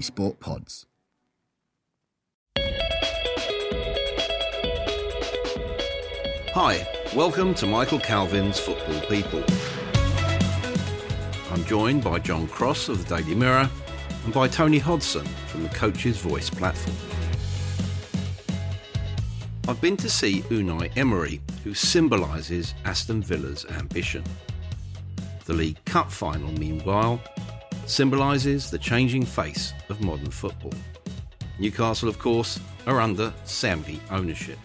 Sport Pods. Hi, welcome to Michael Calvin's Football People. I'm joined by John Cross of the Daily Mirror and by Tony Hodson from the Coach's Voice platform. I've been to see Unai Emery, who symbolises Aston Villa's ambition. The League Cup final, meanwhile, symbolises the changing face of modern football. Newcastle, of course, are under Saudi ownership.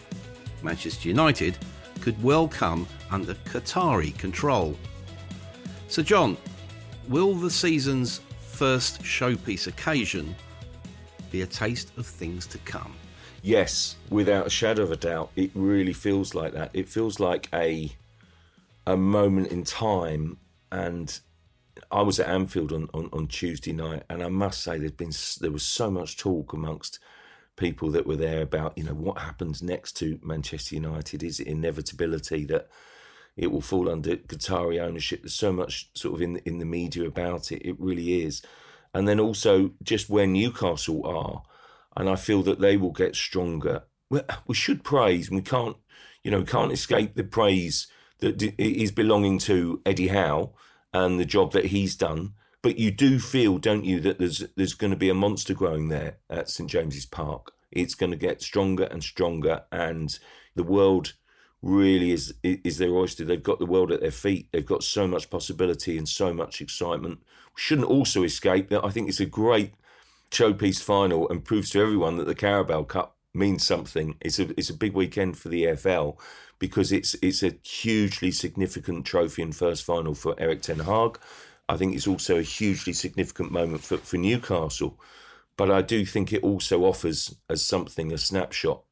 Manchester United could well come under Qatari control. So, John, will the season's first showpiece occasion be a taste of things to come? Yes, without a shadow of a doubt, it really feels like that. It feels like a a moment in time, and I was at Anfield on, on, on Tuesday night, and I must say there's been there was so much talk amongst people that were there about you know what happens next to Manchester United. Is it inevitability that it will fall under Qatari ownership? There's so much sort of in in the media about it. It really is, and then also just where Newcastle are and I feel that they will get stronger. We should praise, we can't, you know, can't escape the praise that is belonging to Eddie Howe and the job that he's done. But you do feel, don't you, that there's there's going to be a monster growing there at St James's Park. It's going to get stronger and stronger, and the world really is is their oyster. They've got the world at their feet. They've got so much possibility and so much excitement. We shouldn't also escape that. I think it's a great showpiece final and proves to everyone that the Carabao Cup means something. It's a it's a big weekend for the EFL because it's it's a hugely significant trophy and first final for Erik ten Hag. I think it's also a hugely significant moment for, for Newcastle. But I do think it also offers as something a snapshot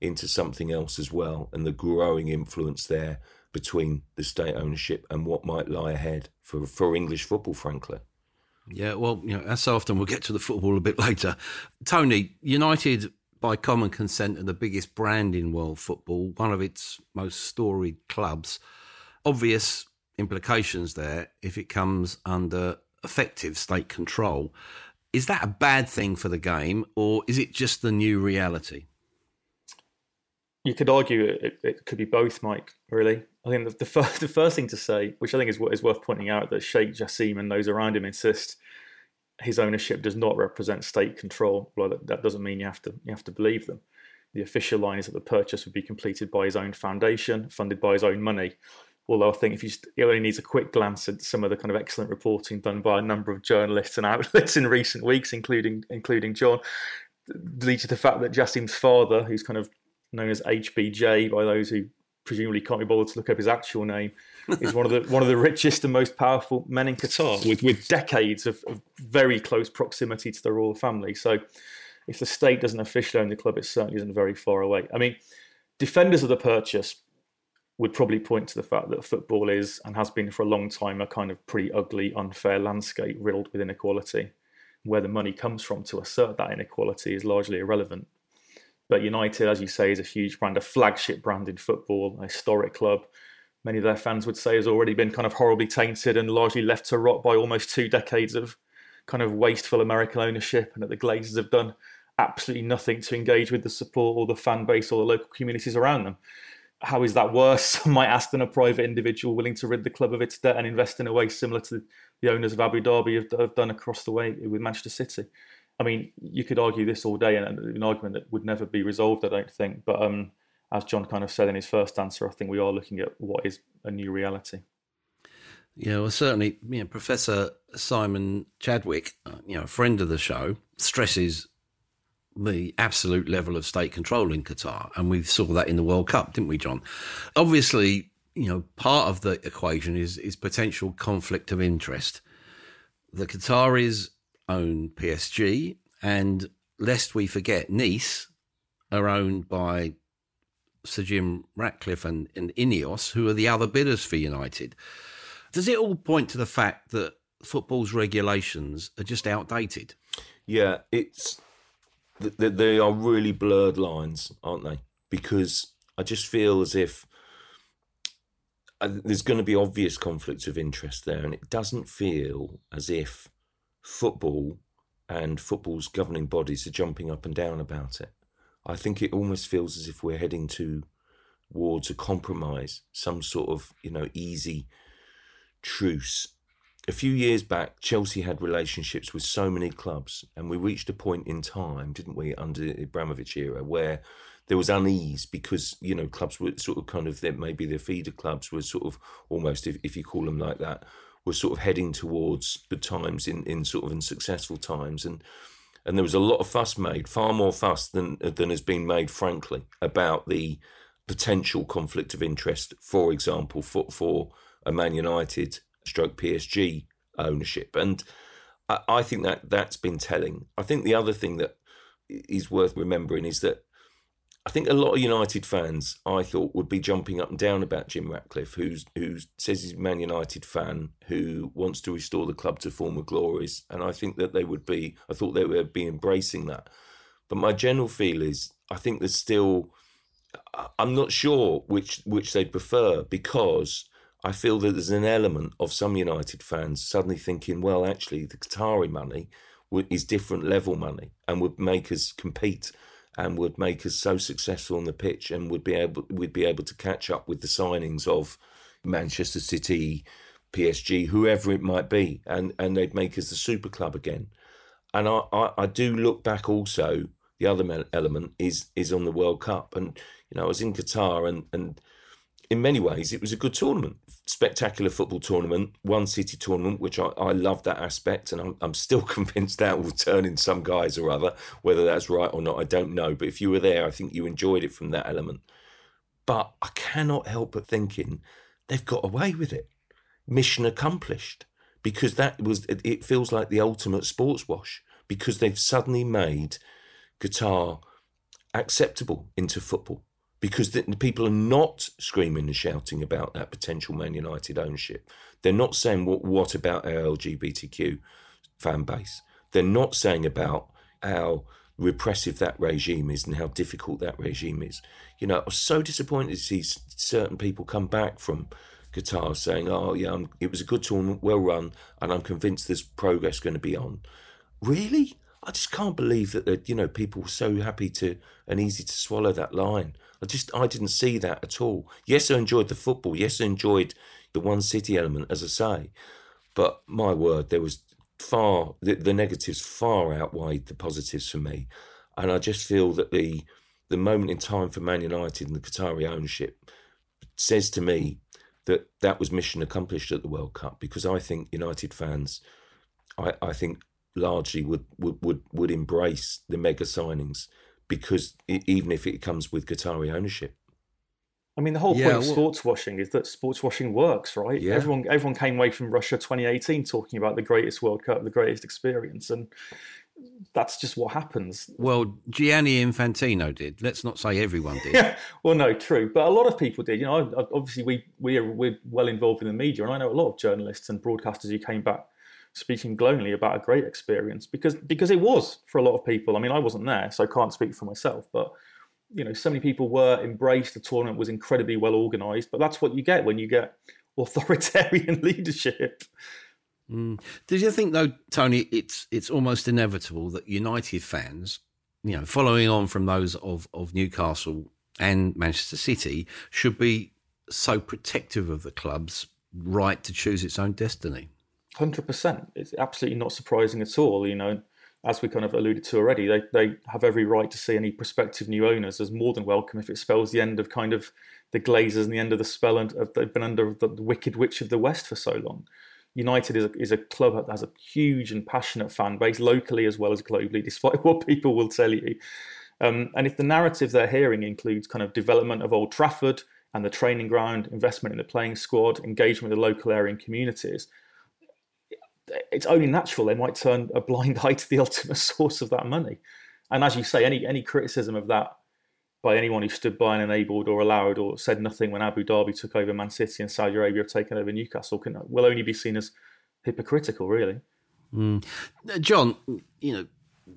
into something else as well and the growing influence there between the state ownership and what might lie ahead for, for English football, frankly. Yeah, well, you know, as so often, we'll get to the football a bit later. Tony, United, by common consent, are the biggest brand in world football, one of its most storied clubs. Obvious implications there if it comes under effective state control. Is that a bad thing for the game, or is it just the new reality? You could argue it, it could be both, Mike. Really, I think the, the, first, the first thing to say, which I think is, is worth pointing out, that Sheikh Jassim and those around him insist his ownership does not represent state control. Well, that, doesn't mean you have to you have to believe them. The official line is that the purchase would be completed by his own foundation, funded by his own money. Although I think if you only needs a quick glance at some of the kind of excellent reporting done by a number of journalists and outlets in recent weeks, including including John, leads to the fact that Jassim's father, who's kind of known as HBJ by those who presumably can't be bothered to look up his actual name, is one of the one of the richest and most powerful men in Qatar, with with decades of, of, very close proximity to the royal family. So, if the state doesn't officially own the club, it certainly isn't very far away. I mean, defenders of the purchase would probably point to the fact that football is and has been for a long time a kind of pretty ugly, unfair landscape riddled with inequality. where the money comes from to assert that inequality is largely irrelevant. But United, as you say, is a huge brand, a flagship brand in football, a historic club. Many of their fans would say has already been kind of horribly tainted and largely left to rot by almost two decades of kind of wasteful American ownership, and that the Glazers have done absolutely nothing to engage with the support or the fan base or the local communities around them. How is that worse, some might ask, than a private individual willing to rid the club of its debt and invest in a way similar to the owners of Abu Dhabi have, have done across the way with Manchester City? I mean, you could argue this all day, and an argument that would never be resolved, I don't think. But um, as John kind of said in his first answer, I think we are looking at what is a new reality. Yeah, well, certainly, you know, Professor Simon Chadwick, uh, you know, a friend of the show, stresses the absolute level of state control in Qatar, and we saw that in the World Cup, didn't we, John? Obviously, you know, part of the equation is is potential conflict of interest. The Qataris own PSG, and lest we forget, Nice are owned by Sir Jim Ratcliffe and, and Ineos, who are the other bidders for United. Does it all point to the fact that football's regulations are just outdated? Yeah, it's they are really blurred lines, aren't they? Because I just feel as if uh, there's going to be obvious conflicts of interest there, and it doesn't feel as if football and football's governing bodies are jumping up and down about it. I think it almost feels as if we're heading to towards a compromise, some sort of you know easy truce. A few years back, Chelsea had relationships with so many clubs, and we reached a point in time, didn't we, under the Abramovich era, where there was unease because you know clubs were sort of kind of maybe their feeder clubs were sort of almost, if, if you call them like that, were sort of heading towards good times in, in sort of in successful times, and and there was a lot of fuss made, far more fuss than than has been made, frankly, about the potential conflict of interest, for example, for for a Man United stroke PSG ownership. And I, I think that that's been telling. I think the other thing that is worth remembering is that I think a lot of United fans, I thought, would be jumping up and down about Jim Ratcliffe, who's who says he's a Man United fan, who wants to restore the club to former glories, and I think that they would be. I thought they would be embracing that. But my general feel is, I think there's still. I'm not sure which which they prefer because I feel that there's an element of some United fans suddenly thinking, well, actually, the Qatari money is different level money and would make us compete and would make us so successful on the pitch and would be able we'd be able to catch up with the signings of Manchester City, PSG, whoever it might be, and and they'd make us the super club again. And I, I, I do look back also. The other element is is on the World Cup, and you know I was in Qatar, and and in many ways, it was a good tournament, spectacular football tournament, one city tournament, which I, I love that aspect, and I'm, I'm still convinced that will turn in some guys or other. Whether that's right or not, I don't know. But if you were there, I think you enjoyed it from that element. But I cannot help but thinking they've got away with it, mission accomplished, because that was it feels like the ultimate sports wash because they've suddenly made Qatar acceptable into football because the, people are not screaming and shouting about that potential Man United ownership. They're not saying what what about our LGBTQ fan base. They're not saying about how repressive that regime is and how difficult that regime is. You know, I was so disappointed to see certain people come back from Qatar saying, "Oh yeah, I'm, it was a good tournament, well run, and I'm convinced there's progress going to be on." Really, I just can't believe that you know people were so happy to and easy to swallow that line. I just I didn't see that at all. Yes, I enjoyed the football. Yes, I enjoyed the one city element, as I say. But my word, there was far the, the negatives far outweighed the positives for me, and I just feel that the the moment in time for Man United and the Qatari ownership says to me that that was mission accomplished at the World Cup because I think United fans, I, I think largely would, would would would embrace the mega signings because even if it comes with Qatari ownership. I mean, the whole point of sports washing is that sports washing works, right? Yeah. Everyone, everyone came away from Russia 2018 talking about the greatest World Cup, the greatest experience, and that's just what happens. Well, Gianni Infantino did. Let's not say everyone did. yeah. Well, no, true, but a lot of people did. You know, obviously we we are we're well involved in the media, and I know a lot of journalists and broadcasters who came back speaking glowingly about a great experience because because it was for a lot of people. I mean, I wasn't there, so I can't speak for myself, but you know, so many people were embraced. The tournament was incredibly well organised, but that's what you get when you get authoritarian leadership. Mm. Did you think, though, Tony, it's it's almost inevitable that United fans, you know, following on from those of of Newcastle and Manchester City, should be so protective of the club's right to choose its own destiny? Hundred percent. It's absolutely not surprising at all. You know, as we kind of alluded to already, they they have every right to see any prospective new owners as more than welcome if it spells the end of kind of the Glazers and the end of the spell and they've been under the, the Wicked Witch of the West for so long. United is a, is a club that has a huge and passionate fan base locally as well as globally, despite what people will tell you. Um, and if the narrative they're hearing includes kind of development of Old Trafford and the training ground, investment in the playing squad, engagement with the local area and communities, it's only natural they might turn a blind eye to the ultimate source of that money. And as you say, any any criticism of that by anyone who stood by and enabled or allowed or said nothing when Abu Dhabi took over Man City and Saudi Arabia have taken over Newcastle can will only be seen as hypocritical, really. Mm. John, you know,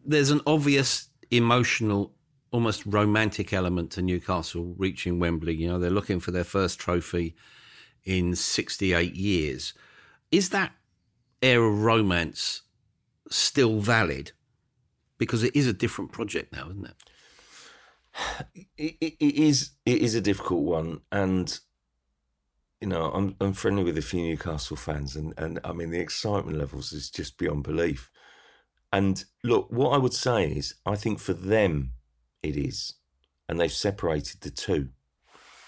there's an obvious emotional, almost romantic element to Newcastle reaching Wembley. You know, they're looking for their first trophy in 68 years. Is that of romance still valid? Because it is a different project now, isn't it? it, it, it is it is a difficult one, and you know I'm I'm friendly with a few Newcastle fans, and and I mean the excitement levels is just beyond belief. And look, what I would say is, I think for them it is, and they've separated the two.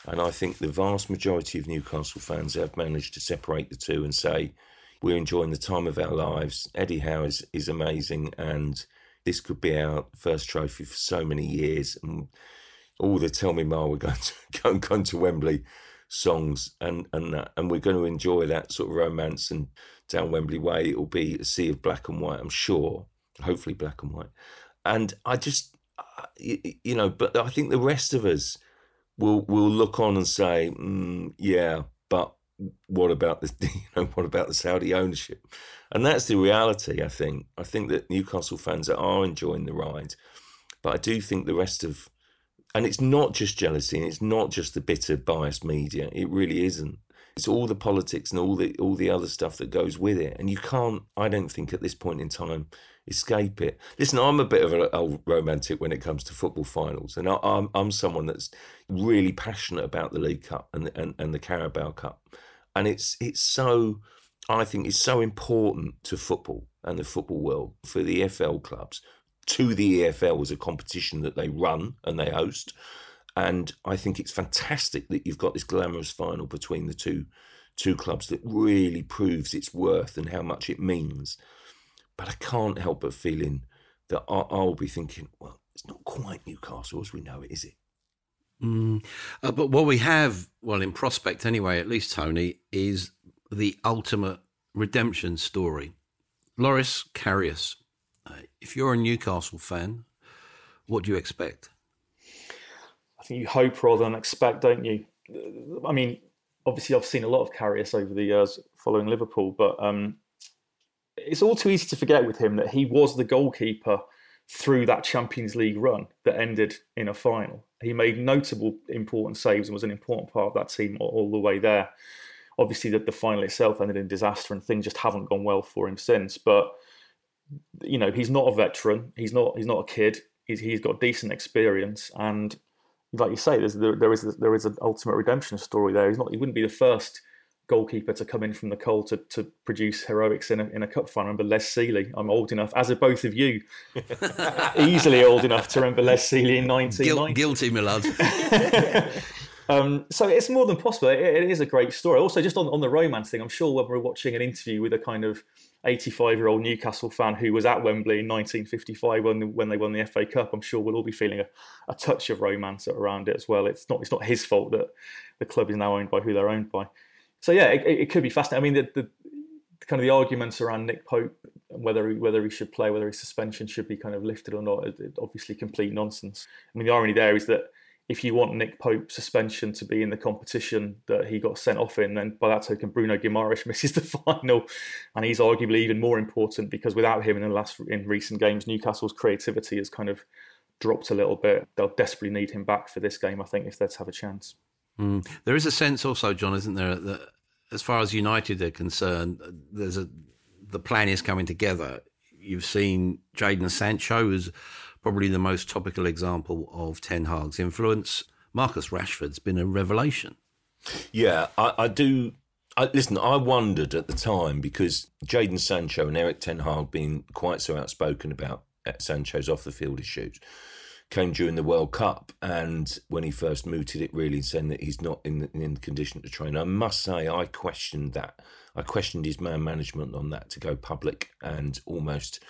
And I think the vast majority of Newcastle fans have managed to separate the two and say, we're enjoying the time of our lives. Eddie Howe is, is amazing, and this could be our first trophy for so many years. And all the "Tell Me Ma" we're going to go and going to Wembley songs, and and that, and we're going to enjoy that sort of romance and down Wembley way. It will be a sea of black and white, I'm sure. Hopefully, black and white. And I just, you know, but I think the rest of us will will look on and say, mm, yeah, but what about the you know what about the Saudi ownership? And that's the reality. I think. I think that Newcastle fans are enjoying the ride, but I do think the rest of, and it's not just jealousy, and it's not just the bitter, biased media. It really isn't. It's all the politics and all the all the other stuff that goes with it, and you can't. I don't think at this point in time escape it. Listen, I'm a bit of a, romantic when it comes to football finals, and I, am I'm, I'm someone that's really passionate about the League Cup and and, and the Carabao Cup, and it's it's so I think it's so important to football and the football world for the EFL clubs to the EFL as a competition that they run and they host. And I think it's fantastic that you've got this glamorous final between the two two clubs that really proves its worth and how much it means. But I can't help but feeling that I'll be thinking, well, it's not quite Newcastle as we know it, is it? Mm. Uh, but what we have, well, in prospect anyway, at least Tony, is the ultimate redemption story. Loris Karius, uh, if you're a Newcastle fan, what do you expect? I think you hope rather than expect, don't you? I mean, obviously, I've seen a lot of Karius over the years following Liverpool, but um, it's all too easy to forget with him that he was the goalkeeper through that Champions League run that ended in a final. He made notable, important saves and was an important part of that team all, all the way there obviously the, the final itself ended in disaster and things just haven't gone well for him since. But you know, he's not a veteran. He's not. He's not a kid. He's he's got decent experience, and like you say, there's there, there is there is an ultimate redemption story there. He's not. He wouldn't be the first goalkeeper to come in from the cold to, to produce heroics in a, in a cup final. I remember Les Sealey. I'm old enough, as are both of you, easily old enough to remember Les Sealey in 1990. Guilty, my lad. Um, so it's more than possible. It, it is a great story. Also, just on, on the romance thing, I'm sure when we're watching an interview with a kind of 85 year old Newcastle fan who was at Wembley in 1955 when, when they won the FA Cup, I'm sure we'll all be feeling a, a touch of romance around it as well. It's not it's not his fault that the club is now owned by who they're owned by. So yeah, it, it could be fascinating. I mean, the, the, kind of the arguments around Nick Pope, whether he, whether he should play, whether his suspension should be kind of lifted or not, is obviously complete nonsense. I mean, the irony there is that if you want Nick Pope's suspension to be in the competition that he got sent off in, then by that token, Bruno Guimaraes misses the final, and he's arguably even more important because without him in the last in recent games, Newcastle's creativity has kind of dropped a little bit. They'll desperately need him back for this game, I think, if they're to have a chance. Mm. There is a sense also, John, isn't there, that as far as United are concerned, there's a the plan is coming together. You've seen Jadon Sancho is probably the most topical example of Ten Hag's influence. Marcus Rashford's been a revelation. Yeah, I, I do. I, listen, I wondered at the time because Jadon Sancho and Erik Ten Hag being quite so outspoken about Sancho's off the field issues came during the World Cup, and when he first mooted it, really saying that he's not in in condition to train. I must say, I questioned that. I questioned his man management on that to go public and almost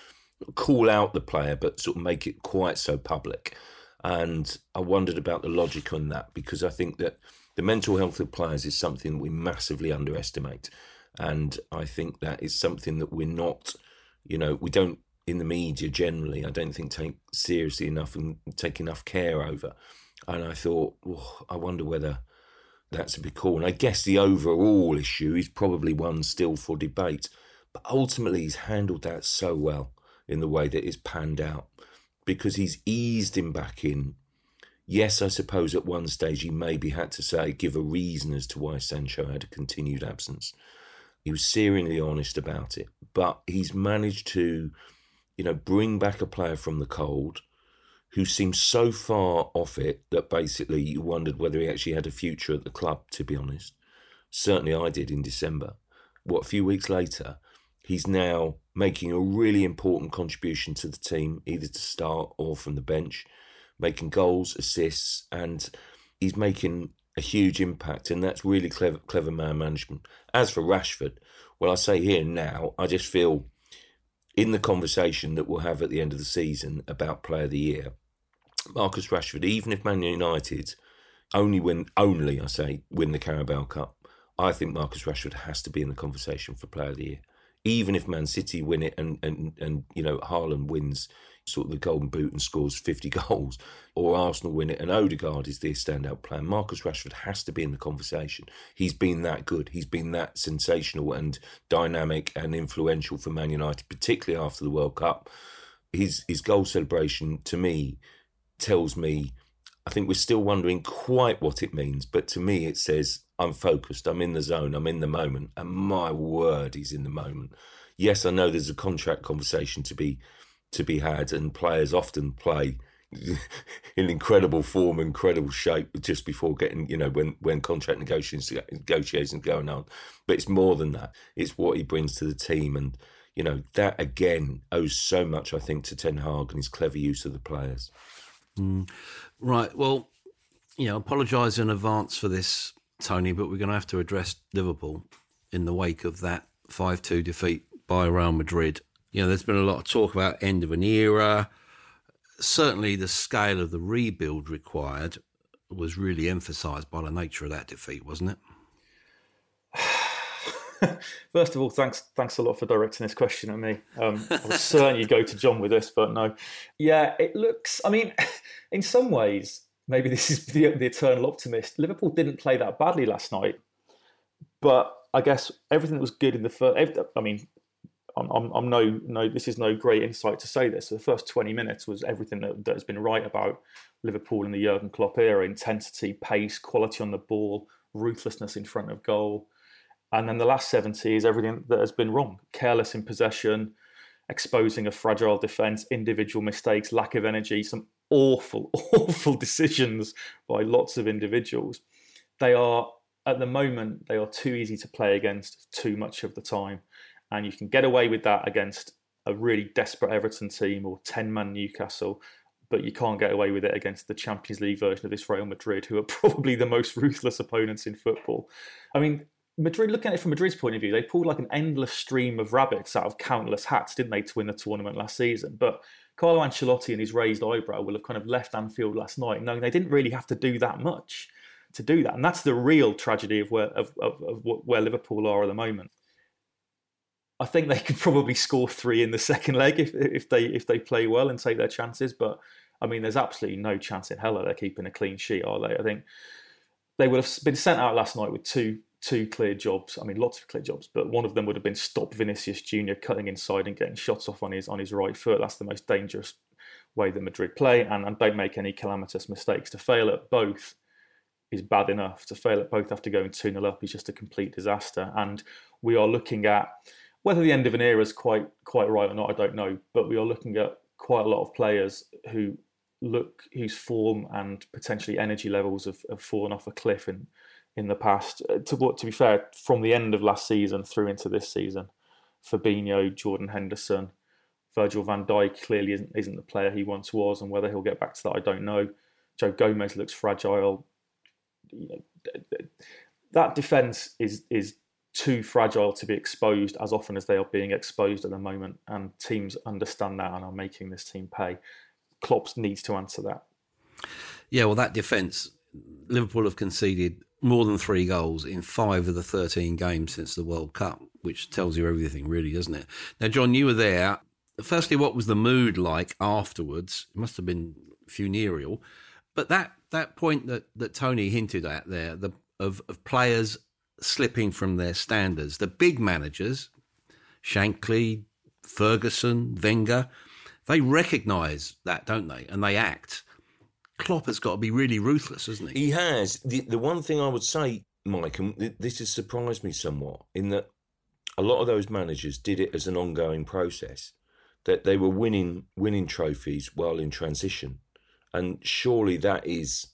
call out the player, but sort of make it quite so public. And I wondered about the logic on that because I think that the mental health of players is something we massively underestimate. And I think that is something that we're not, you know, we don't in the media generally, I don't think take seriously enough and take enough care over. And I thought, oh, I wonder whether that's a big call. And I guess the overall issue is probably one still for debate. But ultimately, he's handled that so well in the way that it's panned out because he's eased him back in. Yes, I suppose at one stage he maybe had to say, give a reason as to why Sancho had a continued absence. He was searingly honest about it, but he's managed to you know, bring back a player from the cold who seemed so far off it that basically you wondered whether he actually had a future at the club, to be honest. Certainly I did in December. What, a few weeks later, he's now making a really important contribution to the team, either to start or from the bench, making goals, assists, and he's making a huge impact, and that's really clever, clever man management. As for Rashford, well, I say here now, I just feel in the conversation that we'll have at the end of the season about Player of the Year, Marcus Rashford, even if Man United only win, only I say, win the Carabao Cup, I think Marcus Rashford has to be in the conversation for Player of the Year. Even if Man City win it and and and you know Haaland wins sort of the golden boot and scores 50 goals, or Arsenal win it and Odegaard is the standout player. Marcus Rashford has to be in the conversation. He's been that good. He's been that sensational and dynamic and influential for Man United, particularly after the World Cup. His his goal celebration to me tells me I think we're still wondering quite what it means, but to me it says I'm focused, I'm in the zone, I'm in the moment, and my word, he's in the moment. Yes, I know there's a contract conversation to be to be had, and players often play in incredible form, incredible shape just before getting, you know, when when contract negotiations negotiations going on. But it's more than that. It's what he brings to the team, and you know that again owes so much, I think, to Ten Hag and his clever use of the players. Mm. Right. Well, you know, apologise in advance for this, Tony, but we're going to have to address Liverpool in the wake of that five-two defeat by Real Madrid you know, there's been a lot of talk about end of an era. Certainly, the scale of the rebuild required was really emphasised by the nature of that defeat, wasn't it? First of all, thanks thanks a lot for directing this question at me. Um, I was certain you'd go to John with this, but no. Yeah, it looks. I mean, in some ways, maybe this is the, the eternal optimist. Liverpool didn't play that badly last night, but I guess everything that was good in the first. I mean, I'm, I'm, no, no, this is no great insight to say this. So the first 20 minutes was everything that, that has been right about Liverpool in the Jurgen Klopp era intensity, pace, quality on the ball, ruthlessness in front of goal. And then the last 70 is everything that has been wrong careless in possession, exposing a fragile defence, individual mistakes, lack of energy, some awful, awful decisions by lots of individuals. They are, at the moment, they are too easy to play against too much of the time and you can get away with that against a really desperate Everton team or 10 man Newcastle, but you can't get away with it against the Champions League version of this Real Madrid, who are probably the most ruthless opponents in football. I mean, Madrid, looking at it from Madrid's point of view, they pulled like an endless stream of rabbits out of countless hats, didn't they, to win the tournament last season? But Carlo Ancelotti and his raised eyebrow will have kind of left Anfield last night, knowing they didn't really have to do that much to do that, and that's the real tragedy of where of, of, of where Liverpool are at the moment. I think they could probably score three in the second leg if if they if they play well and take their chances. But I mean, there's absolutely no chance in hell that they're keeping a clean sheet, are they? I think they would have been sent out last night with two two clear jobs. I mean, lots of clear jobs, but one of them would have been stop Vinicius Junior cutting inside and getting shots off on his on his right foot. That's the most dangerous way that Madrid play, and, and don't make any calamitous mistakes. To fail at both is bad enough. To fail at both after going 2 0 up is just a complete disaster. And we are looking at whether the end of an era is quite quite right or not, I don't know, but we are looking at quite a lot of players who look whose form and potentially energy levels have, have fallen off a cliff in in the past. Uh, to to be fair, from the end of last season through into this season, Fabinho, Jordan Henderson, Virgil van Dijk clearly isn't, isn't the player he once was, and whether he'll get back to that, I don't know. Joe Gomez looks fragile. You know, that defence is is too fragile to be exposed as often as they are being exposed at the moment, and teams understand that and are making this team pay. Klopp needs to answer that. Yeah, well, that defence, Liverpool have conceded more than three goals in five of the 13 games since the World Cup, which tells you everything, really, doesn't it? Now, John, you were there firstly, what was the mood like afterwards? It must have been funereal. But that, that point that, that Tony hinted at there, the, of, of players slipping from their standards, the big managers, Shankly, Ferguson, Wenger, they recognise that, don't they? And they act. Klopp has got to be really ruthless, hasn't he? He has. The, the one thing I would say, Mike, and this has surprised me somewhat, in that a lot of those managers did it as an ongoing process that they were winning winning trophies while in transition, and surely that is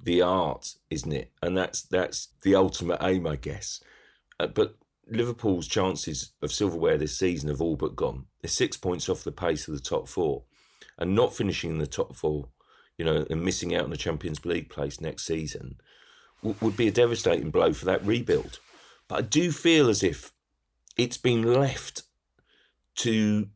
the art, isn't it? And that's that's the ultimate aim, I guess. Uh, but Liverpool's chances of silverware this season have all but gone. They're six points off the pace of the top four, and not finishing in the top four, you know, and missing out on the Champions League place next season w- would be a devastating blow for that rebuild. But I do feel as if it's been left to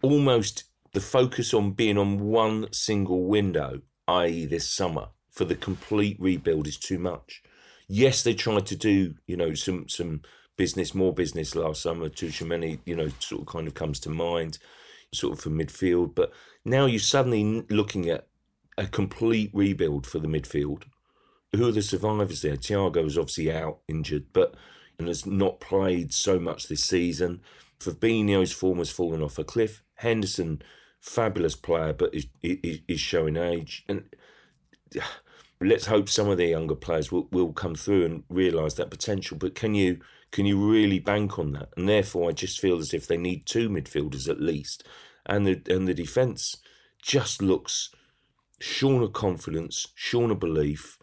almost the focus on being on one single window, i.e., this summer, for the complete rebuild is too much. Yes, they tried to do, you know, some some business, more business last summer. Tchouameni, you know, sort of kind of comes to mind, sort of for midfield. But now you're suddenly looking at a complete rebuild for the midfield. Who are the survivors there? Thiago is obviously out injured, but and has not played so much this season. Fabinho's form has fallen off a cliff. Henderson, fabulous player, but is, is, is showing age. And let's hope some of the younger players will, will come through and realise that potential. But can you can you really bank on that? And therefore, I just feel as if they need two midfielders at least, and the and the defence just looks shorn of confidence, shorn of belief.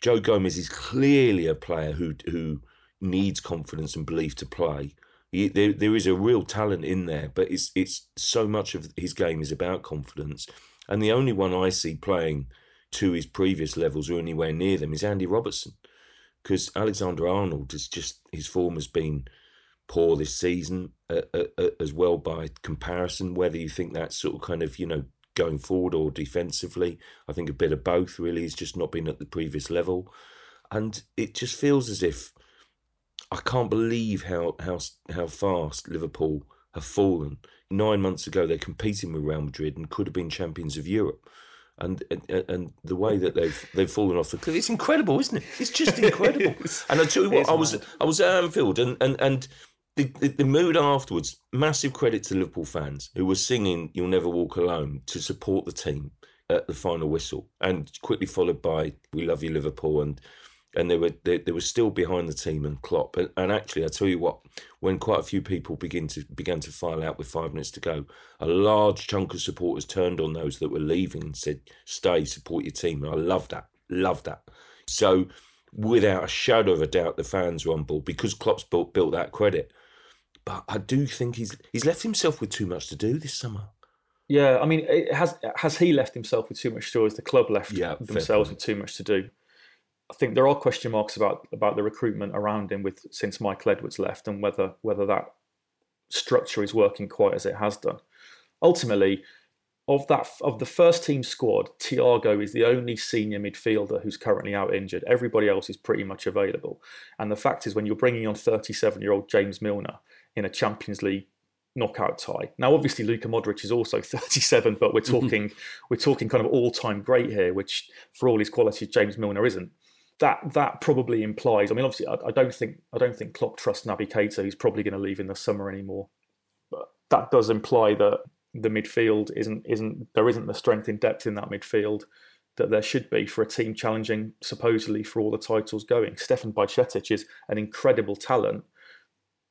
Joe Gomez is clearly a player who who needs confidence and belief to play he, there, there is a real talent in there, but it's it's so much of his game is about confidence. And the only one I see playing to his previous levels or anywhere near them is Andy Robertson, because Alexander Arnold is just his form has been poor this season uh, uh, uh, as well by comparison. Whether you think that's sort of kind of you know going forward or defensively, I think a bit of both really. He's just not been at the previous level, and it just feels as if I can't believe how how how fast Liverpool have fallen. Nine months ago, they're competing with Real Madrid and could have been champions of Europe. And, and and the way that they've they've fallen off the cliff, it's incredible, isn't it? It's just incredible. and I tell you what, I was. I was at Anfield, and and and the, the, the mood afterwards. Massive credit to Liverpool fans who were singing "You'll Never Walk Alone" to support the team at the final whistle, and quickly followed by "We Love You, Liverpool" and and they were they, they were still behind the team and Klopp. And, and, actually, I tell you what, when quite a few people begin to began to file out with five minutes to go, a large chunk of supporters turned on those that were leaving and said, "Stay, support your team." And I love that, love that. So, without a shadow of a doubt, the fans were on board because Klopp's built built that credit. But I do think he's he's left himself with too much to do this summer. Yeah, I mean, has has he left himself with too much to do? Has the club left yeah, themselves with too much to do? I think there are question marks about about the recruitment around him with since Michael Edwards left and whether whether that structure is working quite as it has done. Ultimately, of that of the first team squad, Thiago is the only senior midfielder who's currently out injured. Everybody else is pretty much available. And the fact is, when you're bringing on 37 year old James Milner in a Champions League knockout tie. Now, obviously, Luka Modric is also 37, but we're mm-hmm. talking we're talking kind of all time great here, which for all his qualities, James Milner isn't. That that probably implies. I mean, obviously, I, I don't think I don't think Klopp trusts Naby Keita. He's probably going to leave in the summer anymore. But that does imply that the midfield isn't isn't there isn't the strength in depth in that midfield that there should be for a team challenging supposedly for all the titles going. Stefan Bajcetic is an incredible talent,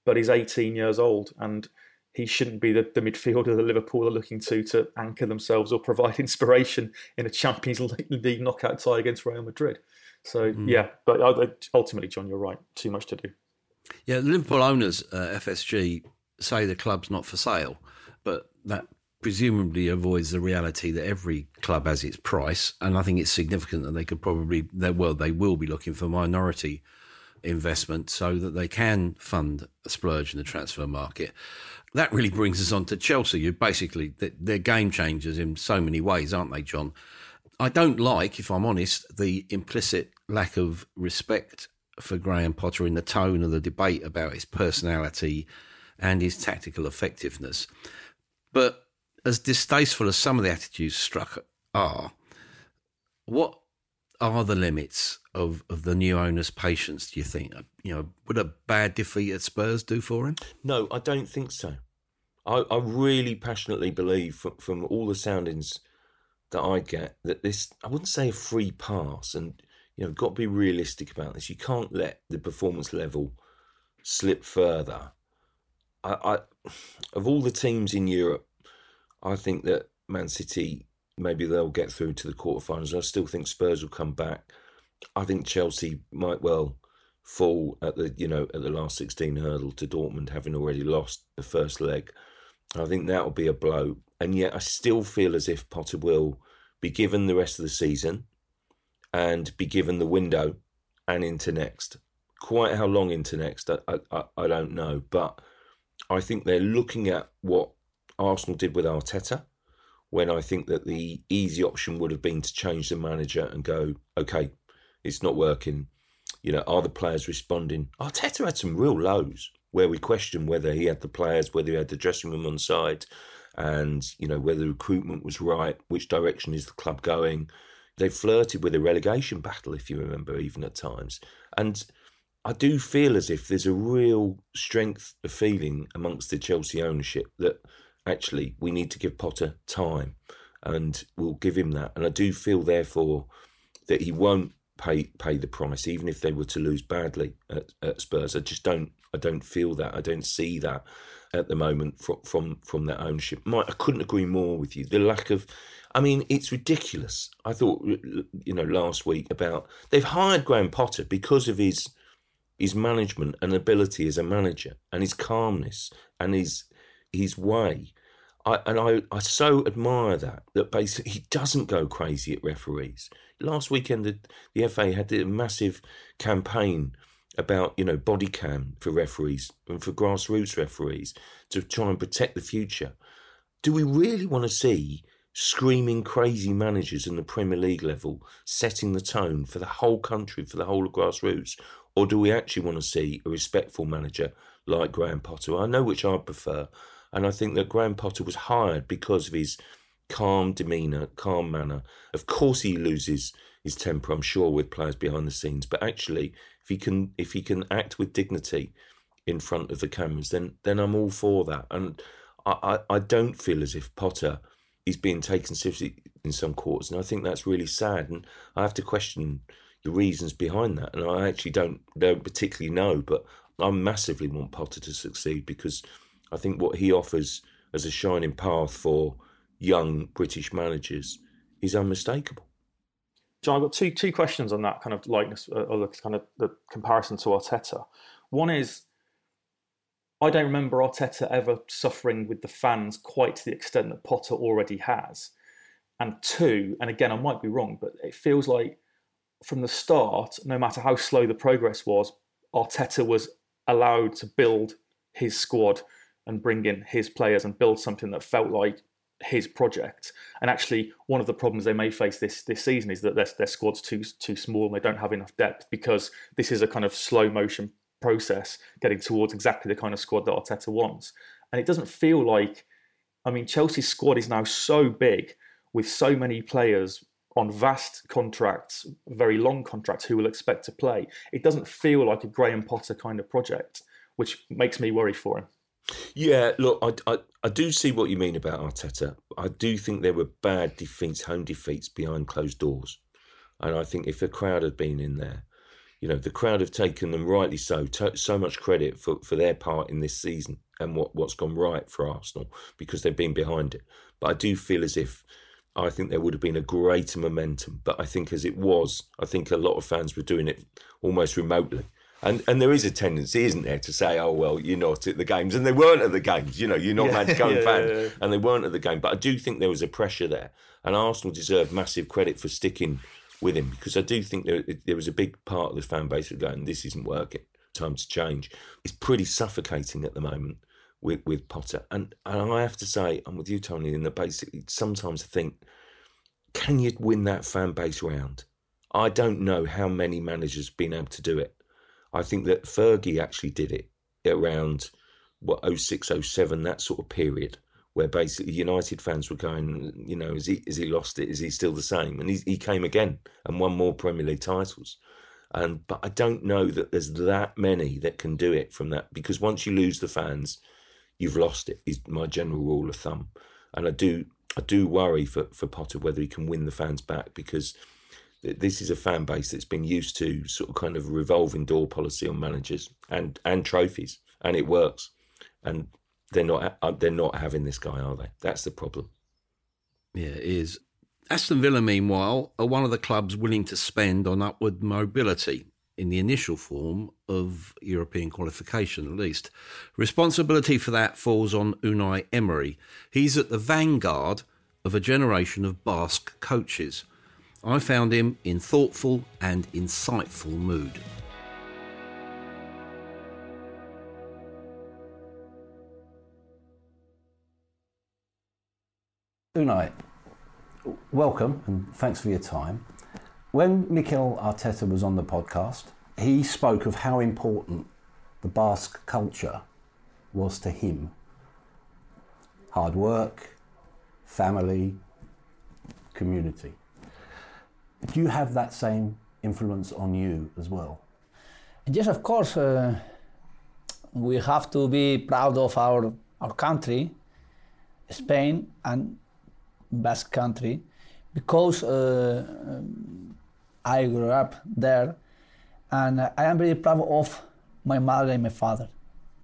but he's 18 years old and he shouldn't be the, the midfielder that Liverpool are looking to to anchor themselves or provide inspiration in a Champions League knockout tie against Real Madrid. So mm. yeah, but ultimately, John, you're right. Too much to do. Yeah, Liverpool owners, uh, FSG, say the club's not for sale, but that presumably avoids the reality that every club has its price, and I think it's significant that they could probably, they, well, they will be looking for minority investment so that they can fund a splurge in the transfer market. That really brings us on to Chelsea. You basically they're game changers in so many ways, aren't they, John? I don't like, if I'm honest, the implicit lack of respect for Graham Potter in the tone of the debate about his personality and his tactical effectiveness. But as distasteful as some of the attitudes struck are, what are the limits of, of the new owner's patience, do you think? You know, would a bad defeat at Spurs do for him? No, I don't think so. I, I really passionately believe from, from all the soundings that I get that this, I wouldn't say a free pass, and you know, got to be realistic about this. You can't let the performance level slip further. I, I of all the teams in Europe I think that Man City maybe they'll get through to the quarterfinals. I still think Spurs will come back. I think Chelsea might well fall at the you know at the last 16 hurdle to Dortmund having already lost the first leg. I think that will be a blow. And yet I still feel as if Potter will be given the rest of the season and be given the window and into next. Quite how long into next, I, I, I don't know. But I think they're looking at what Arsenal did with Arteta, when I think that the easy option would have been to change the manager and go, okay, it's not working. You know, are the players responding? Arteta had some real lows where we question whether he had the players, whether he had the dressing room on side, and you know whether the recruitment was right. Which direction is the club going? They flirted with a relegation battle, if you remember, even at times. And I do feel as if there's a real strength of feeling amongst the Chelsea ownership that actually we need to give Potter time and we'll give him that. And I do feel therefore that he won't pay pay the price, even if they were to lose badly at, at Spurs. I just don't I don't feel that. I don't see that at the moment from from from that ownership. Mike, I couldn't agree more with you. The lack of I mean, it's ridiculous. I thought you know last week about they've hired Graham Potter because of his his management and ability as a manager and his calmness and his his way. I, and I, I so admire that that basically he doesn't go crazy at referees. Last weekend, the, the FA had a massive campaign about you know body cam for referees and for grassroots referees to try and protect the future. Do we really want to see screaming crazy managers in the Premier League level setting the tone for the whole country, for the whole of grassroots, or do we actually want to see a respectful manager like Graham Potter? I know which I prefer. And I think that Graham Potter was hired because of his calm demeanour, calm manner. Of course, he loses his temper, I'm sure, with players behind the scenes. But actually, if he can, if he can act with dignity in front of the cameras, then then I'm all for that. And I, I, I don't feel as if Potter is being taken seriously in some quarters, and I think that's really sad. And I have to question the reasons behind that. And I actually don't don't particularly know, but I massively want Potter to succeed because I think what he offers as a shining path for young British managers is unmistakable. John, I've got two two questions on that kind of likeness uh, or the kind of the comparison to Arteta. One is, I don't remember Arteta ever suffering with the fans quite to the extent that Potter already has. And two, and again, I might be wrong, but it feels like from the start, no matter how slow the progress was, Arteta was allowed to build his squad and bring in his players and build something that felt like his project. And actually, one of the problems they may face this this season is that their, their squad's too too small and they don't have enough depth because this is a kind of slow motion process getting towards exactly the kind of squad that Arteta wants. And it doesn't feel like, I mean, Chelsea's squad is now so big with so many players on vast contracts, very long contracts, who will expect to play. It doesn't feel like a Graham Potter kind of project, which makes me worry for him. Yeah, look, I, I, I do see what you mean about Arteta. I do think there were bad defeats, home defeats behind closed doors. And I think if a crowd had been in there, you know, the crowd have taken them rightly so, to, so much credit for, for their part in this season and what, what's gone right for Arsenal because they've been behind it. But I do feel as if I think there would have been a greater momentum. But I think as it was, I think a lot of fans were doing it almost remotely. And and there is a tendency, isn't there, to say, oh well, you're not at the games, and they weren't at the games. You know, you're not yeah, mad going yeah, fans, yeah, and they weren't at the game. But I do think there was a pressure there, and Arsenal deserve massive credit for sticking with him because I do think there there was a big part of the fan base of going, this isn't working. Time to change. It's pretty suffocating at the moment with with Potter, and and I have to say, I'm with you, Tony, in that basically sometimes I think, can you win that fan base round? I don't know how many managers have been able to do it I think that Fergie actually did it around what 06, 07, that sort of period, where basically United fans were going, you know, is he is he lost it? Is he still the same? And he, he came again and won more Premier League titles. And but I don't know that there's that many that can do it from that because once you lose the fans, you've lost it. Is my general rule of thumb. And I do I do worry for for Potter whether he can win the fans back because this is a fan base that's been used to sort of kind of revolving door policy on managers and and trophies, and it works. And they're not uh, they're not having this guy, are they? That's the problem. Yeah, it is. Aston Villa, meanwhile, are one of the clubs willing to spend on upward mobility in the initial form of European qualification, at least. Responsibility for that falls on Unai Emery. He's at the vanguard of a generation of Basque coaches. I found him in thoughtful and insightful mood. Unai, welcome and thanks for your time. When Mikel Arteta was on the podcast, he spoke of how important the Basque culture was to him. Hard work, family, community. Do you have that same influence on you as well? Yes, of course. Uh, we have to be proud of our, our country, Spain and Basque country, because uh, um, I grew up there and I am very proud of my mother and my father.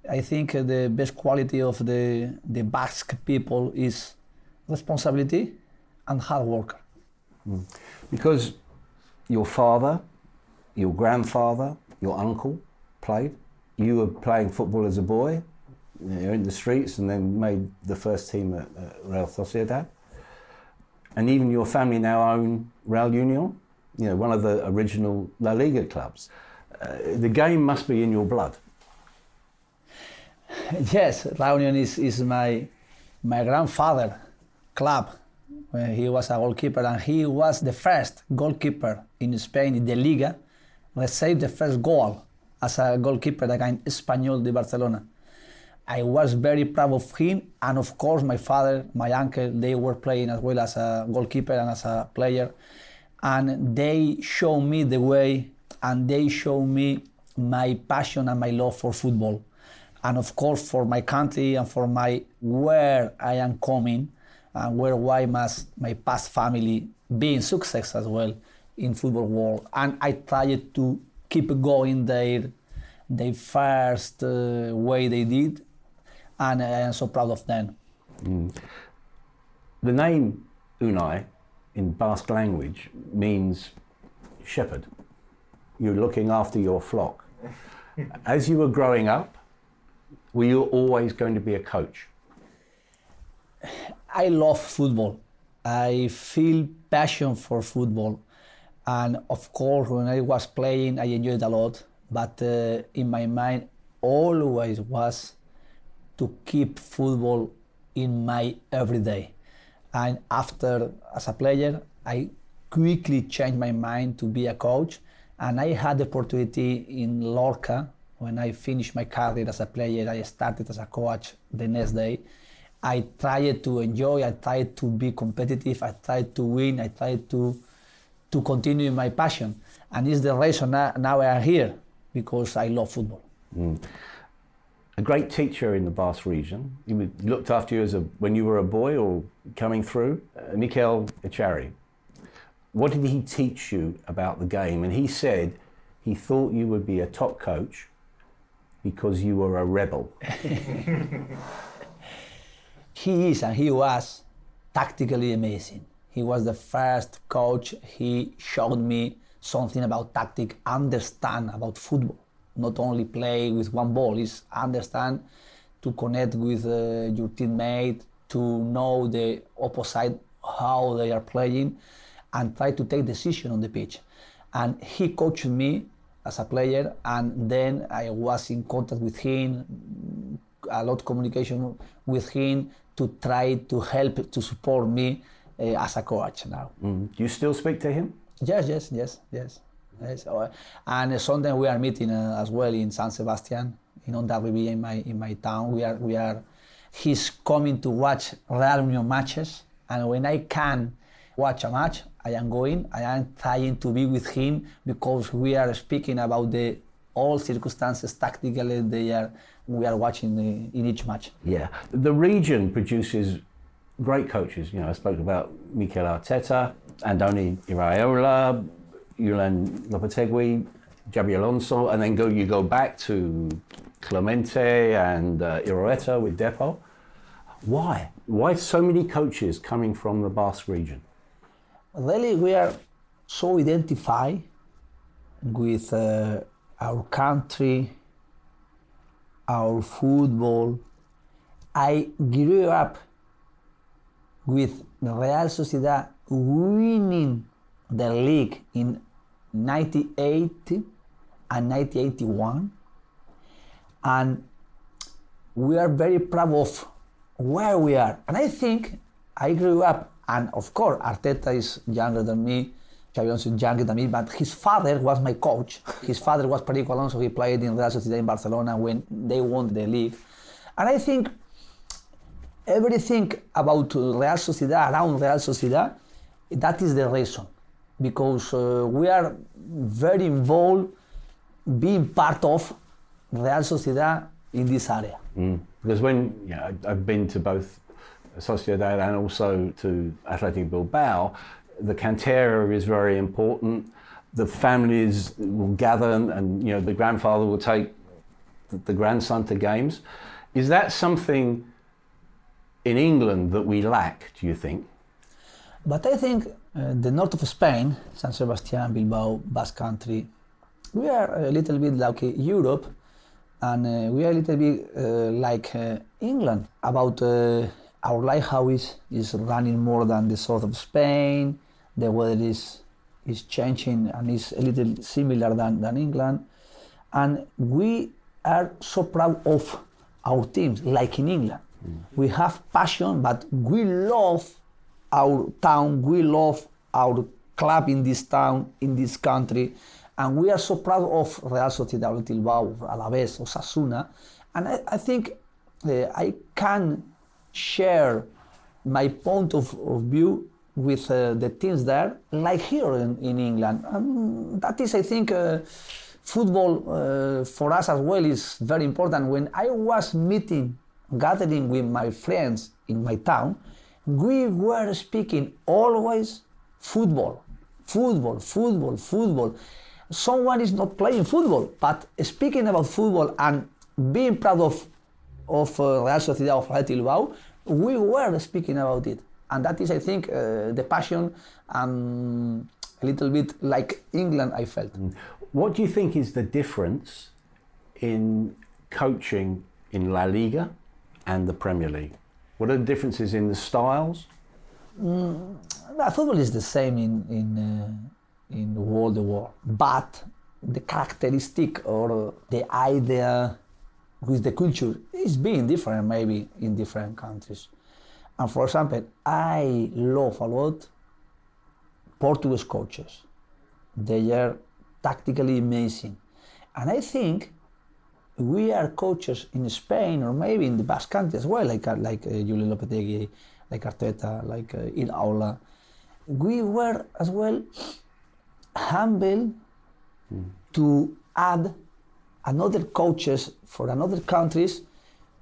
I think the best quality of the, the Basque people is responsibility and hard work. Because your father, your grandfather, your uncle played. You were playing football as a boy, you know, in the streets, and then made the first team at, at Real Sociedad. And even your family now own Real Union, you know, one of the original La Liga clubs. Uh, the game must be in your blood. Yes, Real Union is, is my, my grandfather club when he was a goalkeeper, and he was the first goalkeeper in Spain in the Liga received the first goal as a goalkeeper against Espanyol de Barcelona. I was very proud of him, and of course, my father, my uncle, they were playing as well as a goalkeeper and as a player, and they showed me the way, and they showed me my passion and my love for football, and of course for my country and for my where I am coming and where why must my past family be in success as well in football world. And I tried to keep going their their first uh, way they did, and I am so proud of them. Mm. The name Unai in Basque language means shepherd. You're looking after your flock. As you were growing up, were you always going to be a coach? I love football. I feel passion for football. And of course, when I was playing, I enjoyed a lot. But uh, in my mind, always was to keep football in my everyday. And after, as a player, I quickly changed my mind to be a coach. And I had the opportunity in Lorca, when I finished my career as a player, I started as a coach the next day. I tried to enjoy, I tried to be competitive, I tried to win, I tried to to continue my passion. And it's the reason now, now I am here because I love football. Mm. A great teacher in the Basque region. He looked after you as a when you were a boy or coming through. Uh, Mikel Etxarri. What did he teach you about the game? And he said he thought you would be a top coach because you were a rebel. he is and he was tactically amazing. He was the first coach. He showed me something about tactic, understand about football, not only play with one ball. Is understand to connect with uh, your teammate, to know the opposite how they are playing, and try to take decision on the pitch. And he coached me as a player, and then I was in contact with him, a lot of communication with him to try to help to support me uh, as a coach now. Mm. Do you still speak to him? Yes, yes, yes, yes. yes. Uh, and sometimes we are meeting uh, as well in San Sebastian, in Ribilla in my in my town. We are we are. He's coming to watch Real Union matches, and when I can watch a match, I am going. I am trying to be with him because we are speaking about the all circumstances tactically they are we are watching the, in each match. Yeah, the region produces great coaches. You know, I spoke about Mikel Arteta, Andoni Iraola, Julen Lopetegui, Xabi Alonso, and then go you go back to Clemente and uh, Irureta with Depo. Why? Why so many coaches coming from the Basque region? Really, we are so identified with uh, our country, our football. I grew up with Real Sociedad winning the league in 1980 and 1981 and we are very proud of where we are and I think I grew up and of course Arteta is younger than me Xabi Alonso younger than me but his father was my coach his father was Perico Alonso he played in Real Sociedad in Barcelona when they won the league and I think everything about Real Sociedad, around Real Sociedad, that is the reason. Because uh, we are very involved being part of Real Sociedad in this area. Mm. Because when I've been to both Sociedad and also to Athletic Bilbao, the cantera is very important. The families will gather and, and you know the grandfather will take the, the grandson to games. Is that something in England that we lack, do you think? But I think uh, the north of Spain, San Sebastian, Bilbao, Basque Country, we are a little bit like Europe and uh, we are a little bit uh, like uh, England about uh, our how is, is running more than the south of Spain, the weather is, is changing and is a little similar than, than England. And we are so proud of our teams, like in England. We have passion, but we love our town, we love our club in this town, in this country, and we are so proud of Real Sociedad Bilbao, Alaves, Osasuna, and I, I think uh, I can share my point of, of view with uh, the teams there, like here in, in England. Um, that is, I think, uh, football uh, for us as well is very important. When I was meeting gathering with my friends in my town, we were speaking always football, football, football, football. Someone is not playing football, but speaking about football and being proud of of uh, Real Sociedad of Athletic Bilbao, we were speaking about it, and that is, I think, uh, the passion and a little bit like England. I felt. What do you think is the difference in coaching in La Liga and the Premier League? What are the differences in the styles? Mm, football is the same in in uh, in all the world, but the characteristic or the idea with the culture is being different maybe in different countries. And for example, I love a lot Portuguese coaches. They are tactically amazing. And I think we are coaches in Spain or maybe in the Basque country as well, like uh, like uh, Julio Lopetegui, like Arteta, like uh, Aula. We were as well humble to add another coaches for another countries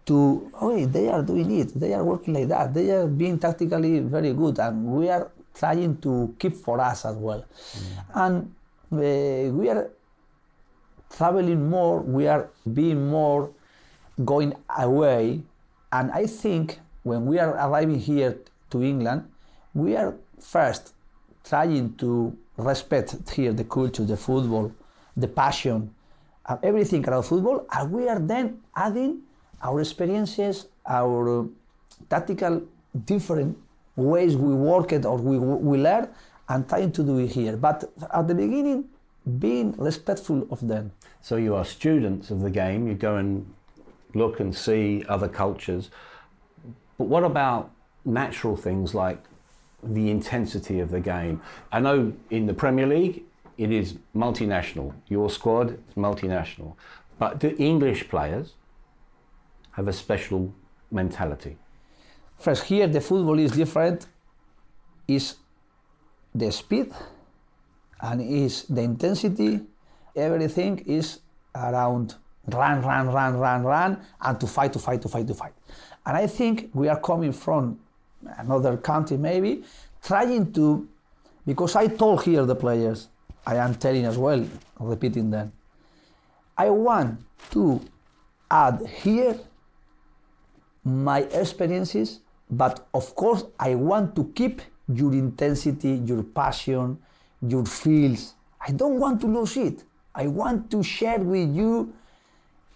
to oh they are doing it. They are working like that. They are being tactically very good and we are trying to keep for us as well. And uh, we are traveling more. We are being more going away. And i think when we are arriving here to england we are first trying to respect here the culture the football the passion everything around football and we are then adding our experiences our uh, tactical different ways we work it or we, we learn and trying to do it here but at the beginning being respectful of them So you are students of the game, you go and look and see other cultures. But what about natural things like the intensity of the game? I know in the Premier League it is multinational. Your squad is multinational. But do English players have a special mentality? First, here the football is different. Is the speed and is the intensity. Everything is around run, run, run, run, run, and to fight, to fight, to fight, to fight. And I think we are coming from another country, maybe trying to, because I told here the players, I am telling as well, repeating them. I want to add here my experiences, but of course, I want to keep your intensity, your passion, your feels. I don't want to lose it. I want to share with you,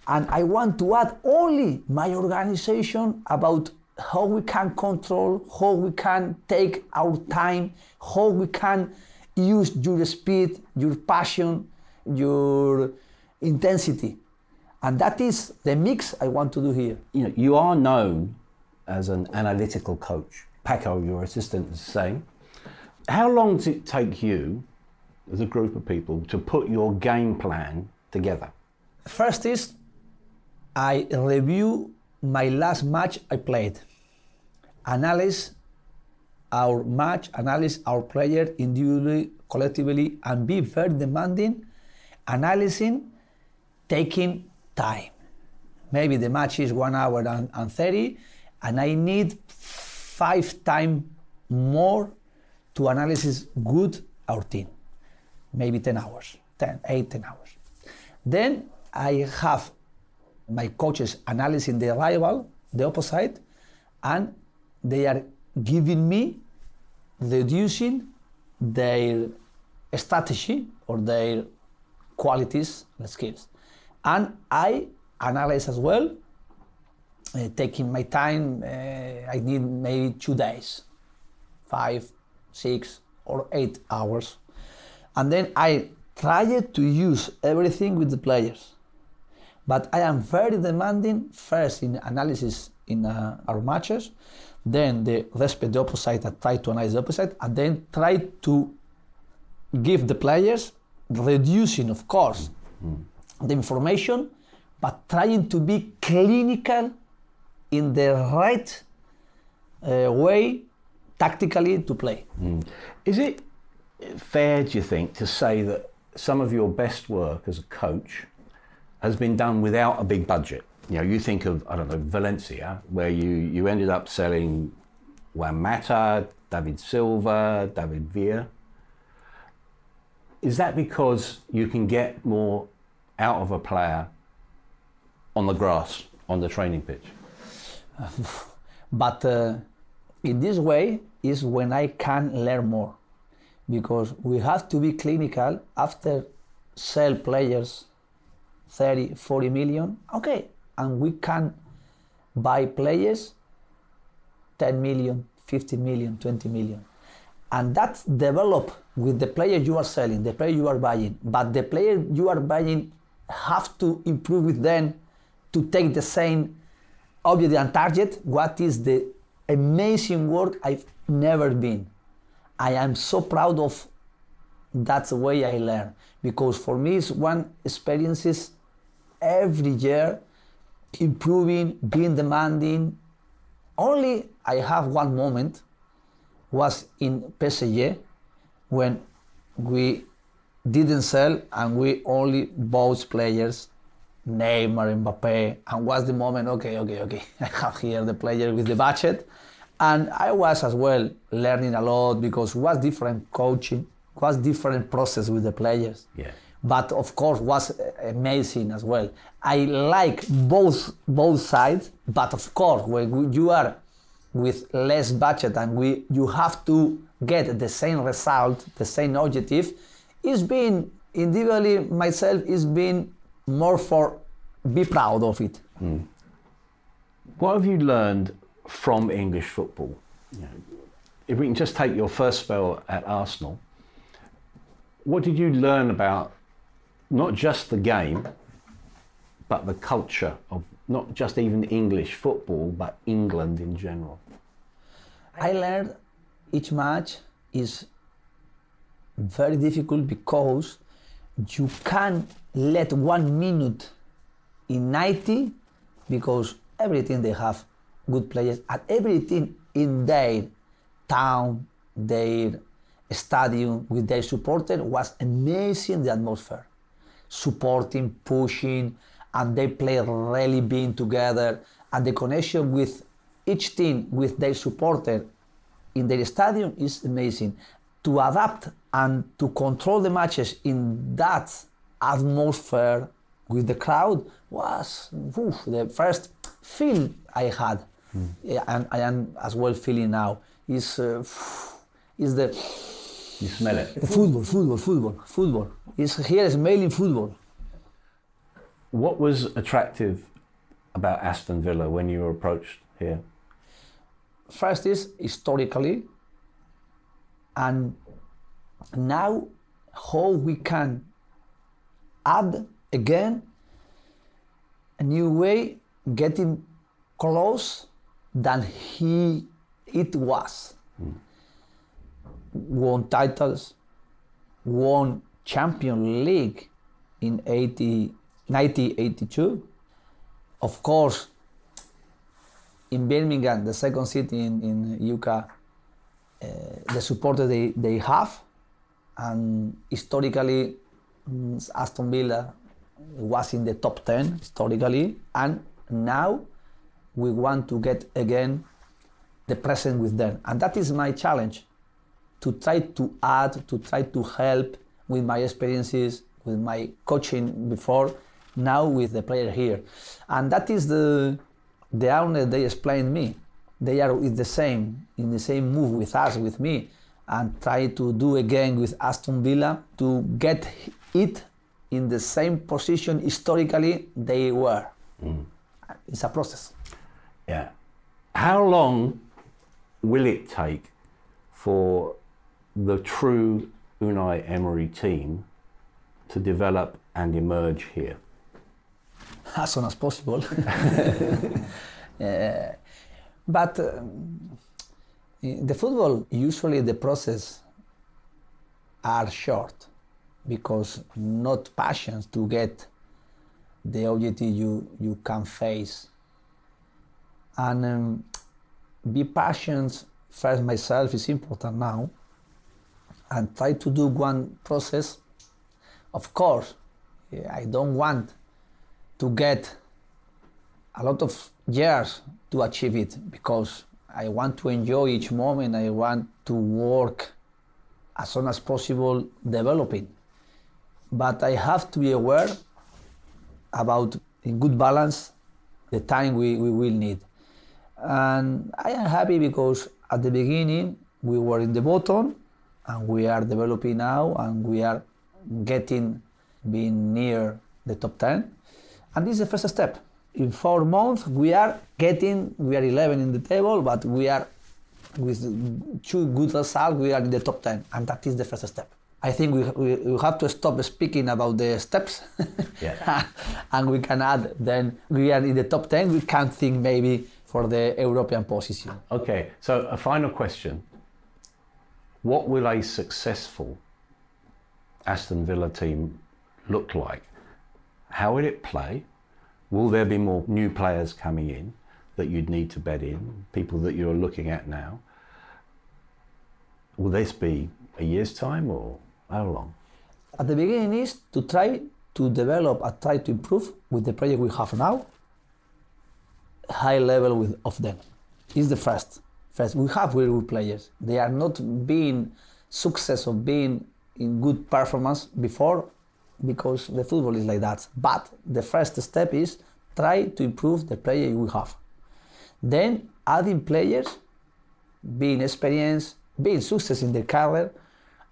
and I want to add only my organization about how we can control, how we can take our time, how we can use your speed, your passion, your intensity. And that is the mix I want to do here. You know, you are known as an analytical coach. Paco, your assistant, is saying. How long does it take you, as a group of people, to put your game plan together? First is I review my last match I played, analyze our match, analyze our player individually, collectively, and be very demanding, analyzing, taking time. Maybe the match is one hour and, and 30, and I need five times more to analyze good our team. Maybe 10 hours, 10, 8, 10 hours. Then I have my coaches analyzing the rival, the opposite, and they are giving me, reducing their strategy or their qualities and skills. And I analyze as well, uh, taking my time. Uh, I need maybe two days, five, six, or eight hours. And then I try to use everything with the players. But I am very demanding first in analysis in uh, our matches, then the respect the opposite, I try to analyze the opposite, and then try to give the players, reducing, of course, the information, but trying to be clinical in the right uh, way, tactically, to play. Is it fair, do you think, to say that some of your best work as a coach has been done without a big budget? You know, you think of, I don't know, Valencia, where you, you ended up selling Juan Mata, David Silva, David Villa. Is that because you can get more out of a player on the grass, on the training pitch? But uh, in this way is when I can learn more because we have to be clinical after sell players 30 40 million okay and we can buy players 10 million 50 million 20 million. And that's develop with the player you are selling the player you are buying. But the player you are buying have to improve with them to take the same objective and target. What is the amazing work i've never been. I am so proud of that's the way i learn. Because for me it's one experiences every year, improving, being demanding. Only I have one moment was in PSG when we didn't sell and we only bought players, Neymar, Mbappe, and was the moment, okay, okay, okay, I have here the player with the budget. And I was as well learning a lot because was different coaching, was different process with the players. Yeah. But of course was amazing as well. I like both both sides, but of course when you are with less budget and we you have to get the same result, the same objective, it's been individually myself is been more for be proud of it. Hmm. What have you learned from English football? You know, if we can just take your first spell at Arsenal, what did you learn about not just the game, but the culture of not just even English football, but England in general? I learned each match is very difficult because you can't let one minute in 90 because everything they have good players and everything in their town, their stadium with their supporter was amazing the atmosphere. Supporting, pushing, and they play really being together and the connection with each team with their supporter in their stadium is amazing. To adapt and to control the matches in that atmosphere with the crowd was oof, the first feel I had, yeah, and I am as well feeling now. Is uh, is the You smell it. football, football, football, football. Is here smelling football. What was attractive about Aston Villa when you were approached here? First is historically, and now how we can add again a new way getting close than he it was won titles won champion league in 80, 1982 of course in Birmingham, the second city in, in UK, uh, the supporters they, they have, and historically, mm, Aston Villa was in the top 10 historically, and now we want to get again the present with them. And that is my challenge to try to add, to try to help with my experiences, with my coaching before, now with the player here. And that is the the owner they explained me. They are with the same, in the same move with us, with me, and try to do again with Aston Villa to get it in the same position historically they were. Mm. It's a process. Yeah. How long will it take for the true Unai Emery team to develop and emerge here? as soon as possible. Uh, but um, the football, usually the process are short because not passions to get the objective you, you can face. And um, be patient first myself is important now and try to do one process. Of course, eh, I don't want to get a lot of years to achieve it because I want to enjoy each moment. I want to work as soon as possible developing. But I have to be aware about in good balance the time we, we will need. And I am happy because at the beginning we were in the bottom and we are developing now and we are getting being near the top 10 and this is the first step. In four months, we are getting, we are 11 in the table, but we are with two good results, we are in the top 10. And that is the first step. I think we, we, we have to stop speaking about the steps. Yeah. and we can add, then we are in the top 10, we can think maybe for the European position. Okay, so a final question. What will a successful Aston Villa team look like? How will it play? Will there be more new players coming in that you'd need to bet in, people that you're looking at now? Will this be a year's time or how long? At the beginning is to try to develop and try to improve with the project we have now, high level with, of them. Is the first. First, we have very good players. They are not being success of being in good performance before because the football is like that. But the first step is try to improve the player we have. Then adding players, being experienced, being success in their career,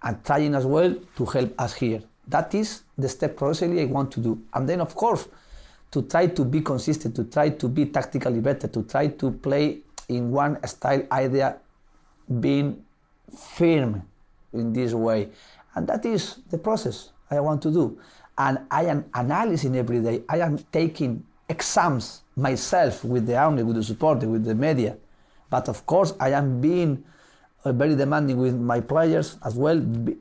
and trying as well to help us here. That is the step progressively I want to do. And then of course, to try to be consistent, to try to be tactically better, to try to play in one style idea, being firm in this way. And that is the process I want to do. And I am analyzing every day. I am taking exams myself with the owner, with the support, with the media. But of course, I am being uh, very demanding with my players as well, be,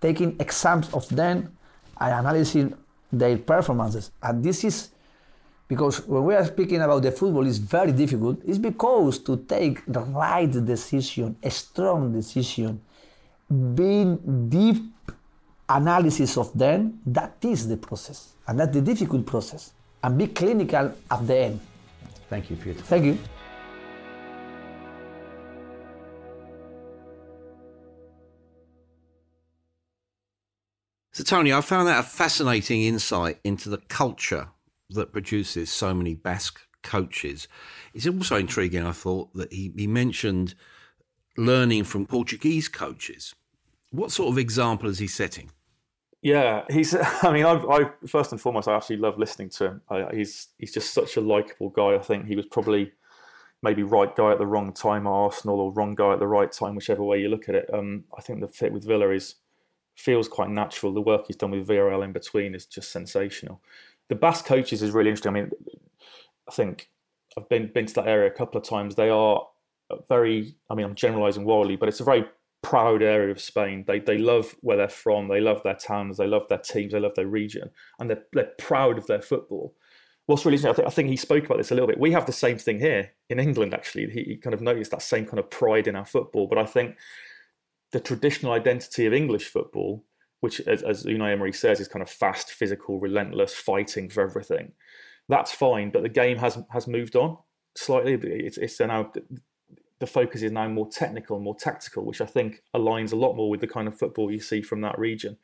taking exams of them and analyzing their performances. And this is because when we are speaking about the football, it's very difficult. It's because to take the right decision, a strong decision, being deep analysis of them, that is the process. And that's the difficult process. And be clinical at the end. Thank you for your time. Thank you. So, Tony, I found that a fascinating insight into the culture that produces so many Basque coaches. It's also intriguing, I thought, that he, he mentioned learning from Portuguese coaches. What sort of example is he setting? Yeah, he's. I mean, I've, I first and foremost, I actually love listening to him. I, he's he's just such a likable guy. I think he was probably maybe right guy at the wrong time at Arsenal, or wrong guy at the right time, whichever way you look at it. Um, I think the fit with Villa is feels quite natural. The work he's done with Villarreal in between is just sensational. The Basque coaches is really interesting. I mean, I think I've been been to that area a couple of times. They are very. I mean, I'm generalising wildly, but it's a very proud area of Spain. They they love where they're from. They love their towns. They love their teams. They love their region, and they're they're proud of their football. What's really interesting, I think, I think he spoke about this a little bit. We have the same thing here in England. Actually, he, he kind of noticed that same kind of pride in our football. But I think the traditional identity of English football, which, as, as Unai Emery says, is kind of fast, physical, relentless, fighting for everything. That's fine, but the game has has moved on slightly. It's, it's now the focus is now more technical more tactical, which I think aligns a lot more with the kind of football you see from that region.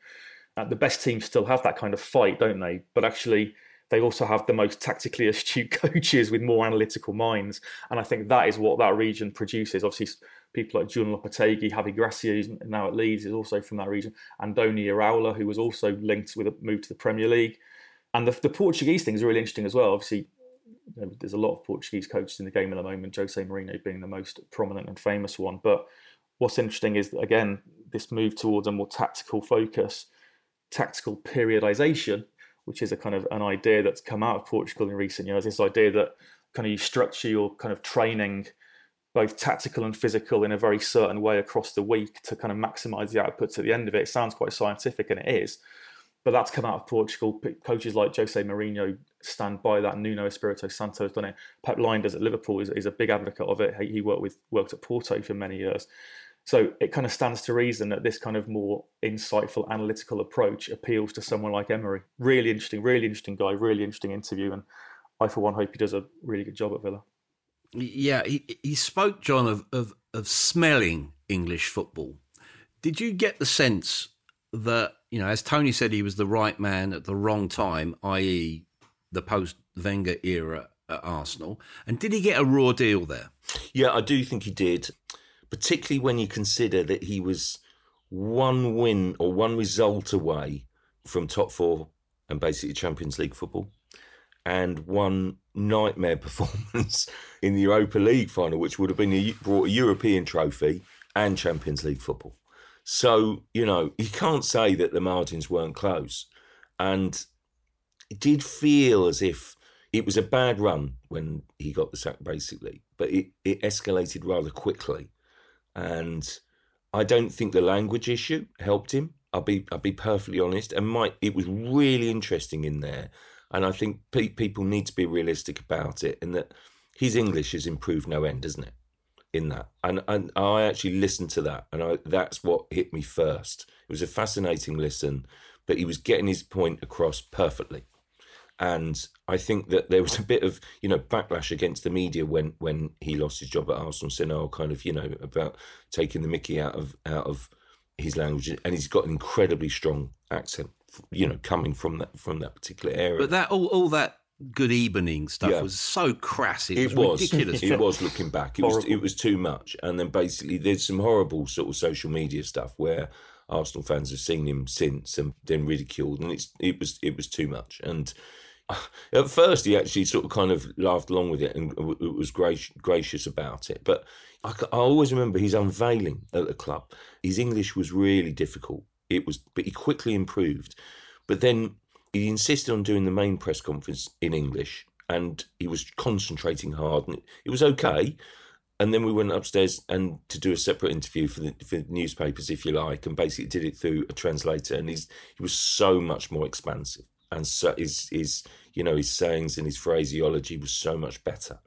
Uh, the best teams still have that kind of fight, don't they? But actually, they also have the most tactically astute coaches with more analytical minds, and I think that is what that region produces. Obviously, people like Julen Lopetegui, Javi Gracia, who's now at Leeds, is also from that region. Andoni Iraola, who was also linked with a move to the Premier League. And the, the Portuguese thing is really interesting as well. Obviously, you know, there's a lot of Portuguese coaches in the game at the moment, Jose Mourinho being the most prominent and famous one. But what's interesting is, again, this move towards a more tactical focus, tactical periodization, which is a kind of an idea that's come out of Portugal in recent years. This idea that kind of you structure your kind of training, both tactical and physical, in a very certain way across the week to kind of maximize the outputs at the end of it. It sounds quite scientific, and it is. But that's come out of Portugal. Coaches like Jose Mourinho stand by that. Nuno Espirito Santo has done it. Pep Lijnders at Liverpool is, is a big advocate of it. He worked with worked at Porto for many years. So it kind of stands to reason that this kind of more insightful, analytical approach appeals to someone like Emery. Really interesting, really interesting guy, really interesting interview, and I for one hope he does a really good job at Villa. Yeah, he, he spoke, John, of, of of smelling English football. Did you get the sense that you know, as Tony said, he was the right man at the wrong time, i.e., the post Wenger era at Arsenal. And did he get a raw deal there? Yeah, I do think he did, particularly when you consider that he was one win or one result away from top four and basically Champions League football, and one nightmare performance in the Europa League final, which would have been a, brought a European trophy and Champions League football. So, you know, you can't say that the margins weren't close. And it did feel as if it was a bad run when he got the sack, basically, but it, it escalated rather quickly. And I don't think the language issue helped him. I'll be I'll be perfectly honest. And Mike, it was really interesting in there. And I think pe- people need to be realistic about it, and that his English has improved no end, doesn't it? In that, and and I actually listened to that, and I, that's what hit me first. It was a fascinating listen, but he was getting his point across perfectly. And I think that there was a bit of you know backlash against the media when when he lost his job at Arsenal, saying oh kind of you know about taking the Mickey out of out of his language, and he's got an incredibly strong accent, you know, coming from that from that particular area. But that all, all that good evening stuff Yeah. was so crass. It, it was ridiculous. it was looking back. It was it was too much. And then basically there's some horrible sort of social media stuff where Arsenal fans have seen him since and then ridiculed, and it's it was it was too much. And at first he actually sort of kind of laughed along with it and w- w- was gracious, gracious about it. But I always remember his unveiling at the club. His English was really difficult. It was, but he quickly improved. But then he insisted on doing the main press conference in English, and he was concentrating hard, and it, was okay. And then we went upstairs and to do a separate interview for the, for newspapers, if you like, and basically did it through a translator. And he's he was so much more expansive, and so his his you know his sayings and his phraseology was so much better.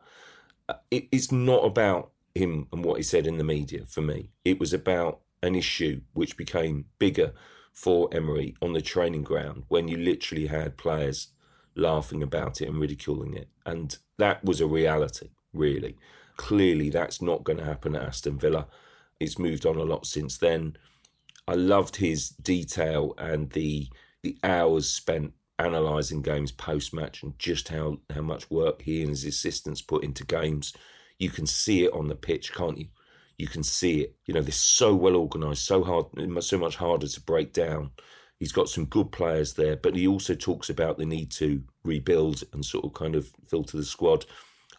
Uh, It, it's not about him and what he said in the media for me. It was about an issue which became bigger for Emery on the training ground when you literally had players laughing about it and ridiculing it. And that was a reality, really. Clearly, that's not going to happen at Aston Villa. It's moved on a lot since then. I loved his detail and the the hours spent analysing games post match and just how, how much work he and his assistants put into games. You can see it on the pitch, can't you? You can see it. You know, they're so well organised, so hard, so much harder to break down. He's got some good players there, but he also talks about the need to rebuild and sort of kind of filter the squad.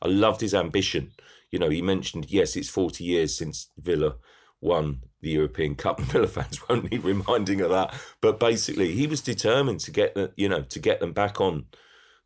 I loved his ambition. You know, he mentioned, yes, it's 40 years since Villa won the European Cup, Villa fans won't need reminding of that. But basically, he was determined to get the, you know, to get them back on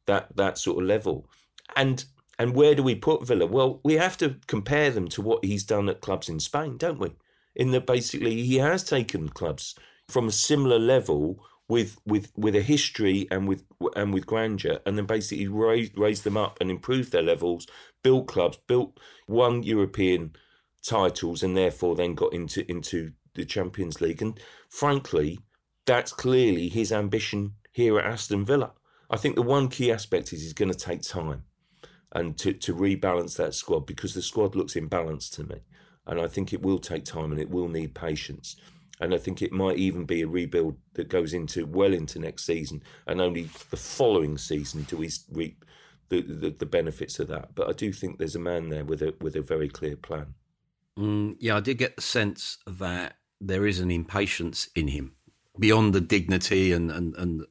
that that sort of level. And and where do we put Villa? Well, we have to compare them to what he's done at clubs in Spain, don't we? In that basically he has taken clubs from a similar level with with with a history and with and with grandeur, and then basically raised raised them up and improved their levels, built clubs, built won European titles, and therefore then got into into the Champions League. And frankly, that's clearly his ambition here at Aston Villa. I think the one key aspect is he's going to take time and to, to rebalance that squad because the squad looks imbalanced to me. And I think it will take time and it will need patience. And I think it might even be a rebuild that goes into well into next season and only the following season do we reap the, the, the benefits of that. But I do think there's a man there with a with a very clear plan. Mm, yeah, I did get the sense that there is an impatience in him beyond the dignity and, and, and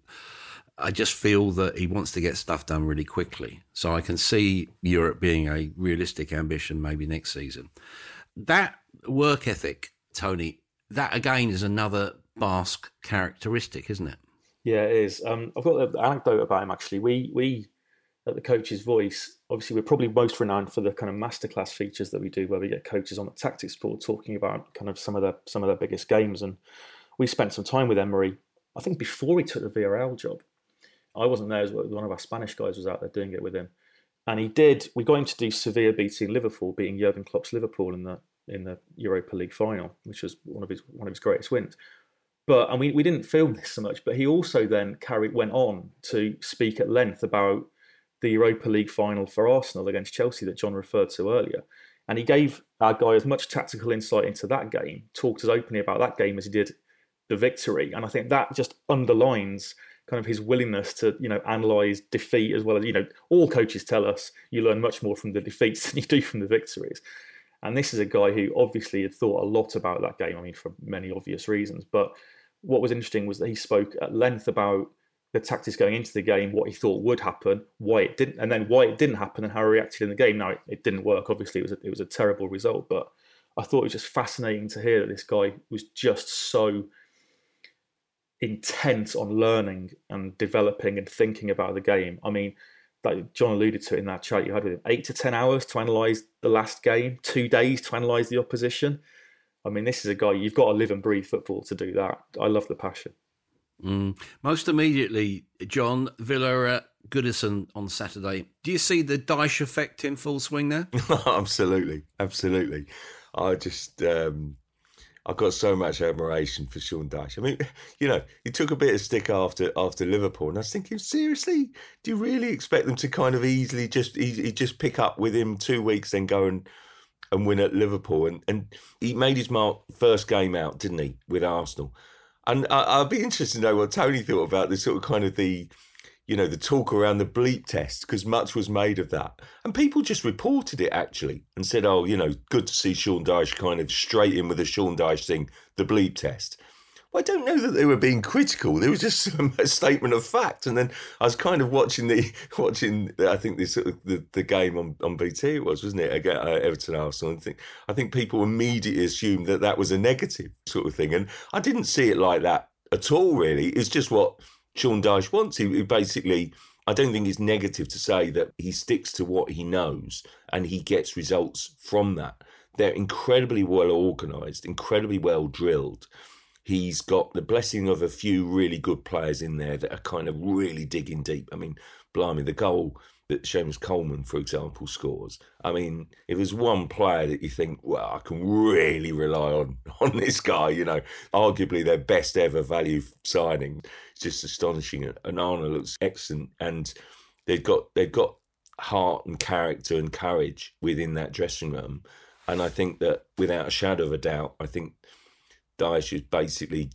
I just feel that he wants to get stuff done really quickly. So I can see Europe being a realistic ambition maybe next season. That work ethic, Tony, that again is another Basque characteristic, isn't it? Yeah, it is. Um, I've got an anecdote about him actually. We we at the Coaches' Voice, obviously, we're probably most renowned for the kind of masterclass features that we do, where we get coaches on the tactics board talking about kind of some of their some of their biggest games. And we spent some time with Emery. I think before he took the Villarreal job, I wasn't there. One of our Spanish guys was out there doing it with him, and he did. We got him to do Sevilla beating Liverpool, beating Jurgen Klopp's Liverpool in the in the Europa League final, which was one of his one of his greatest wins. But and we, we didn't film this so much, but he also then carried went on to speak at length about the Europa League final for Arsenal against Chelsea that John referred to earlier. And he gave our guy as much tactical insight into that game, talked as openly about that game as he did the victory. And I think that just underlines kind of his willingness to, you know, analyse defeat as well as, you know, all coaches tell us you learn much more from the defeats than you do from the victories. And this is a guy who obviously had thought a lot about that game, I mean, for many obvious reasons. But what was interesting was that he spoke at length about the tactics going into the game, what he thought would happen, why it didn't, and then why it didn't happen, and how he reacted in the game. Now it, it didn't work. Obviously, it was a, it was a terrible result, but I thought it was just fascinating to hear that this guy was just so intent on learning and developing and thinking about the game. I mean, like John alluded to it in that chat you had with him, eight to ten hours to analyse the last game, two days to analyse the opposition. I mean, this is a guy you've got to live and breathe football to do that. I love the passion. Mm. Most immediately, John Villa are Goodison on Saturday. Do you see the Dyche effect in full swing there? absolutely, absolutely. I just, um, I've got so much admiration for Sean Dyche. I mean, you know, he took a bit of stick after after Liverpool, and I was thinking, seriously, do you really expect them to kind of easily just he, just pick up with him two weeks, then go and and win at Liverpool? And and he made his mark first game out, didn't he, with Arsenal? And I, I'd be interested to know what Tony thought about this sort of kind of the you know, the talk around the bleep test because much was made of that. And people just reported it actually and said, oh, you know, good to see Sean Dyche kind of straight in with the Sean Dyche thing, the bleep test. Well, I don't know that they were being critical. There was just a statement of fact. And then I was kind of watching the watching. I think this the, the game on, on BT it was, wasn't it? Again, uh, Everton Arsenal. I think I think people immediately assumed that that was a negative sort of thing, and I didn't see it like that at all. Really, it's just what Sean Dyche wants. He, basically, I don't think it's negative to say that he sticks to what he knows and he gets results from that. They're incredibly well organised, incredibly well drilled. He's got the blessing of a few really good players in there that are kind of really digging deep. I mean, blimey, the goal that Coleman, for example, scores. I mean, if there's one player that you think, well, I can really rely on on this guy, you know, arguably their best ever value signing, it's just astonishing. And Onana looks excellent, and they've got they've got heart and character and courage within that dressing room. And I think that without a shadow of a doubt, I think Dyche has basically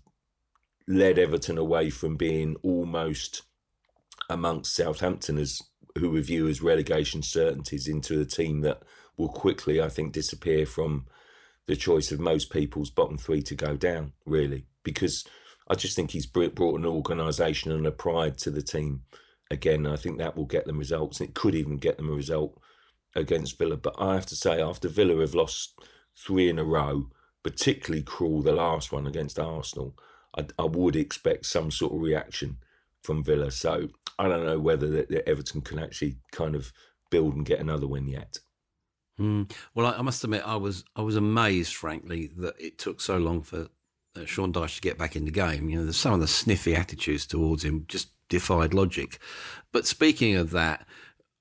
led Everton away from being almost amongst Southampton as who we view as relegation certainties into a team that will quickly, I think, disappear from the choice of most people's bottom three to go down, really, because I just think he's brought an organisation and a pride to the team. Again, I think that will get them results. It could even get them a result against Villa. But I have to say, after Villa have lost three in a row, particularly cruel the last one against Arsenal, I, I would expect some sort of reaction from Villa. So I don't know whether the, the Everton can actually kind of build and get another win yet. Mm. Well, I, I, must admit, I was I was amazed, frankly, that it took so long for uh, Sean Dyche to get back in the game. You know, some of the sniffy attitudes towards him just defied logic. But speaking of that,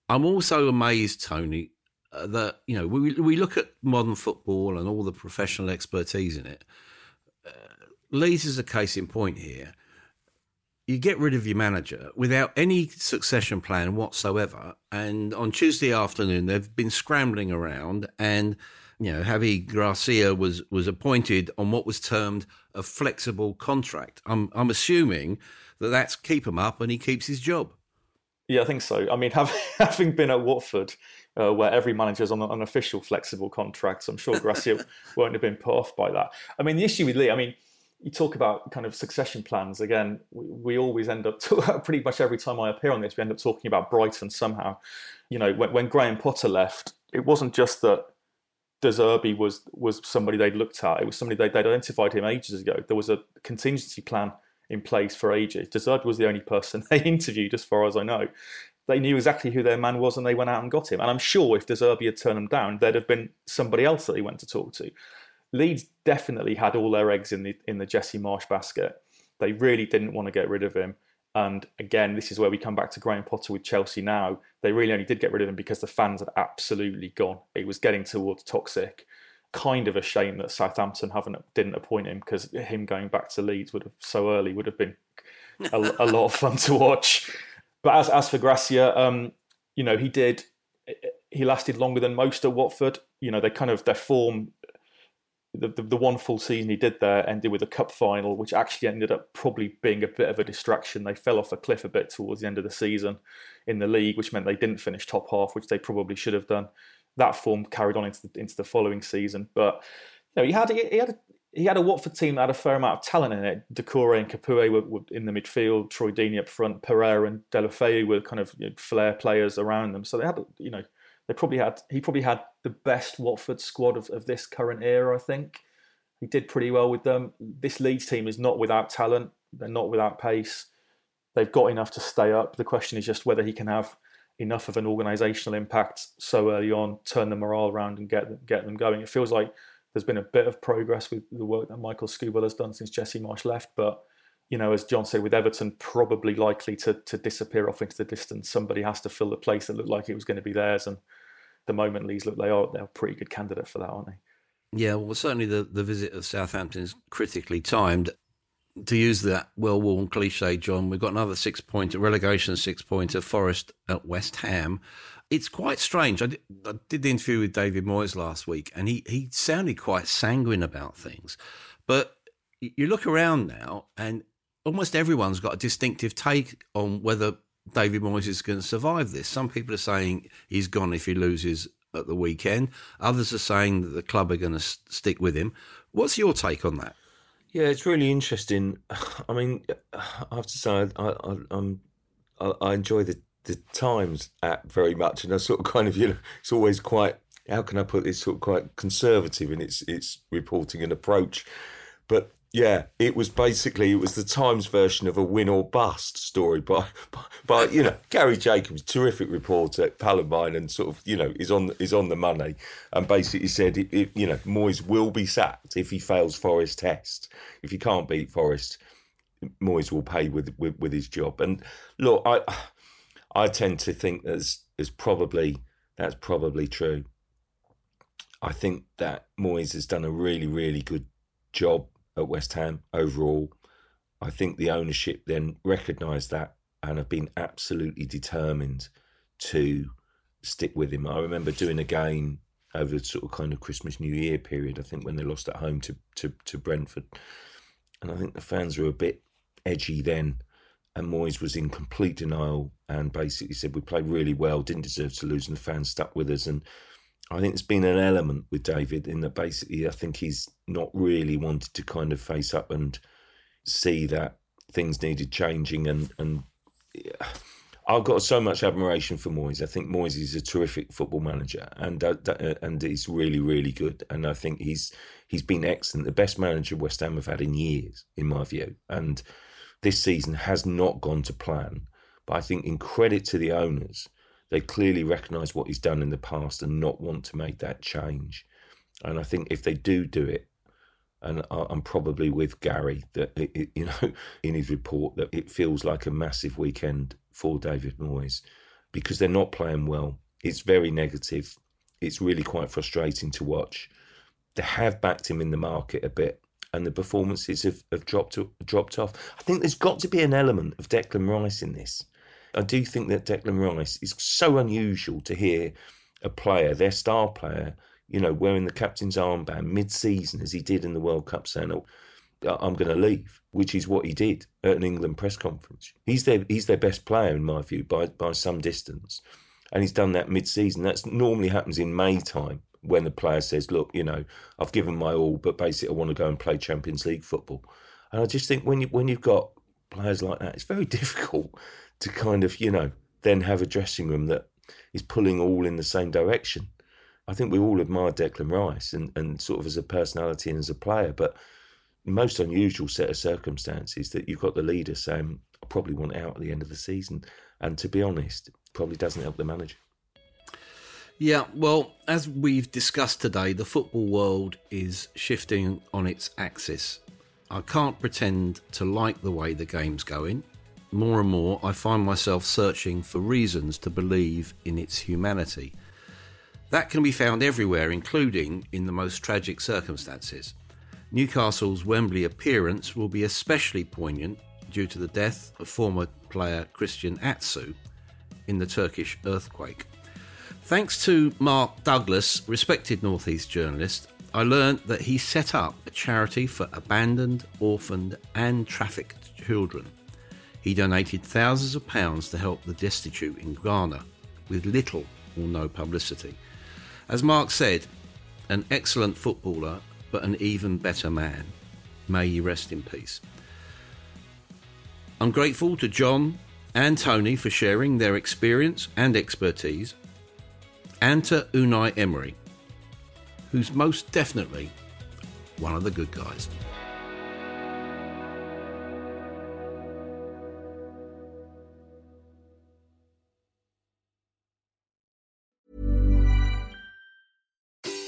I'm also amazed, Tony, uh, that you know we we look at modern football and all the professional expertise in it. Uh, Leeds is a case in point here you get rid of your manager without any succession plan whatsoever. And on Tuesday afternoon, they've been scrambling around, and you know, Javi Gracia was was appointed on what was termed a flexible contract. I'm I'm assuming that that's keep him up, and he keeps his job. Yeah, I think so. I mean, having having been at Watford, uh, where every manager is on an official flexible contract, I'm sure Gracia won't have been put off by that. I mean, the issue with Lee, I mean you talk about kind of succession plans again. We, we always end up to, pretty much every time I appear on this, we end up talking about Brighton somehow. You know, when, when Graham Potter left, it wasn't just that De Zerbi was was somebody they'd looked at. It was somebody they'd, they'd identified him ages ago. There was a contingency plan in place for ages. De Zerbi was the only person they interviewed, as far as I know. They knew exactly who their man was, and they went out and got him. And I'm sure if De Zerbi had turned them down, there'd have been somebody else that they went to talk to. Leeds definitely had all their eggs in the in the Jesse Marsch basket. They really didn't want to get rid of him. And again, this is where we come back to Graham Potter with Chelsea now. They really only did get rid of him because the fans had absolutely gone. It was getting towards toxic. Kind of a shame that Southampton haven't didn't appoint him because him going back to Leeds would have so early would have been a, a lot of fun to watch. But as as for Gracia, um, you know, he did. He lasted longer than most at Watford. You know, they kind of their form the, the, the, one full season he did there ended with a cup final, which actually ended up probably being a bit of a distraction. They fell off a cliff a bit towards the end of the season in the league, which meant they didn't finish top half, which they probably should have done. That form carried on into the, into the following season, but you know, he had he had a, he had a Watford team that had a fair amount of talent in it. Doucouré and Capoue were, were, in the midfield. Troy Deeney up front. Pereira and Deulofeu were kind of you know, flair players around them. So they had, you know, they probably had he probably had the best Watford squad of, of this current era. I think he did pretty well with them. This Leeds team is not without talent. They're not without pace. They've got enough to stay up. The question is just whether he can have enough of an organisational impact so early on, turn the morale around and get get them going. It feels like there's been a bit of progress with the work that Michael Skubala has done since Jesse Marsch left, but you know, as John said, with Everton probably likely to to disappear off into the distance, somebody has to fill the place that looked like it was going to be theirs. And the moment Leeds look, they are they're a pretty good candidate for that, aren't they? Yeah, well, certainly the, the visit of Southampton is critically timed. To use that well worn cliche, John, we've got another six pointer relegation six pointer Forest at West Ham. It's quite strange. I did, I did the interview with David Moyes last week, and he, he sounded quite sanguine about things. But you look around now, and almost everyone's got a distinctive take on whether David Moyes is going to survive this. Some people are saying he's gone if he loses at the weekend. Others are saying that the club are going to stick with him. What's your take on that? Yeah, it's really interesting. I mean, I have to say, I, I, I'm, I, I enjoy the, the Times app very much, and I sort of kind of, you know, it's always quite. How can I put this? Sort of quite conservative in its its reporting and approach, but yeah, it was basically it was the Times version of a win or bust story by by, by you know Gary Jacobs, terrific reporter at Palombine, and sort of you know is on is on the money, and basically said it, it, you know Moyes will be sacked if he fails Forest test. If he can't beat Forest, Moyes will pay with, with with his job. And look, I I tend to think there's there's probably that's probably true. I think that Moyes has done a really really good job at West Ham overall. I think the ownership then recognised that and have been absolutely determined to stick with him. I remember doing a game over the sort of kind of Christmas New Year period, I think when they lost at home to, to, to Brentford. And I think the fans were a bit edgy then. And Moyes was in complete denial and basically said, We played really well, didn't deserve to lose, and the fans stuck with us. And I think it's been an element with David in that basically I think he's not really wanted to kind of face up and see that things needed changing and and I've got so much admiration for Moyes. I think Moyes is a terrific football manager, and uh, uh, and he's really really good. And I think he's he's been excellent, the best manager West Ham have had in years, in my view. And this season has not gone to plan, but I think in credit to the owners, they clearly recognise what he's done in the past and not want to make that change. And I think if they do do it, and I'm probably with Gary that it, you know in his report that it feels like a massive weekend for David Moyes because they're not playing well. It's very negative. It's really quite frustrating to watch. They have backed him in the market a bit, and the performances have, have dropped dropped off. I think there's got to be an element of Declan Rice in this. I do think that Declan Rice is so unusual to hear a player, their star player, you know, wearing the captain's armband mid-season as he did in the World Cup, saying, "Oh, I'm going to leave," which is what he did at an England press conference. He's their he's their best player in my view by by some distance, and he's done that mid-season. That normally happens in May time when the player says, "Look, you know, I've given my all, but basically I want to go and play Champions League football." And I just think when you when you've got players like that, it's very difficult to kind of, you know, then have a dressing room that is pulling all in the same direction. I think we all admire Declan Rice and, and sort of as a personality and as a player, but most unusual set of circumstances that you've got the leader saying, I probably want out at the end of the season. And to be honest, probably doesn't help the manager. Yeah, well, as we've discussed today, the football world is shifting on its axis. I can't pretend to like the way the game's going more and more I find myself searching for reasons to believe in its humanity. That can be found everywhere, including in the most tragic circumstances. Newcastle's Wembley appearance will be especially poignant due to the death of former player Christian Atsu in the Turkish earthquake. Thanks to Mark Douglas, respected Northeast journalist, I learned that he set up a charity for abandoned, orphaned, and trafficked children. He donated thousands of pounds to help the destitute in Ghana with little or no publicity. As Mark said, an excellent footballer, but an even better man. May he rest in peace. I'm grateful to John and Tony for sharing their experience and expertise, and to Unai Emery, who's most definitely one of the good guys.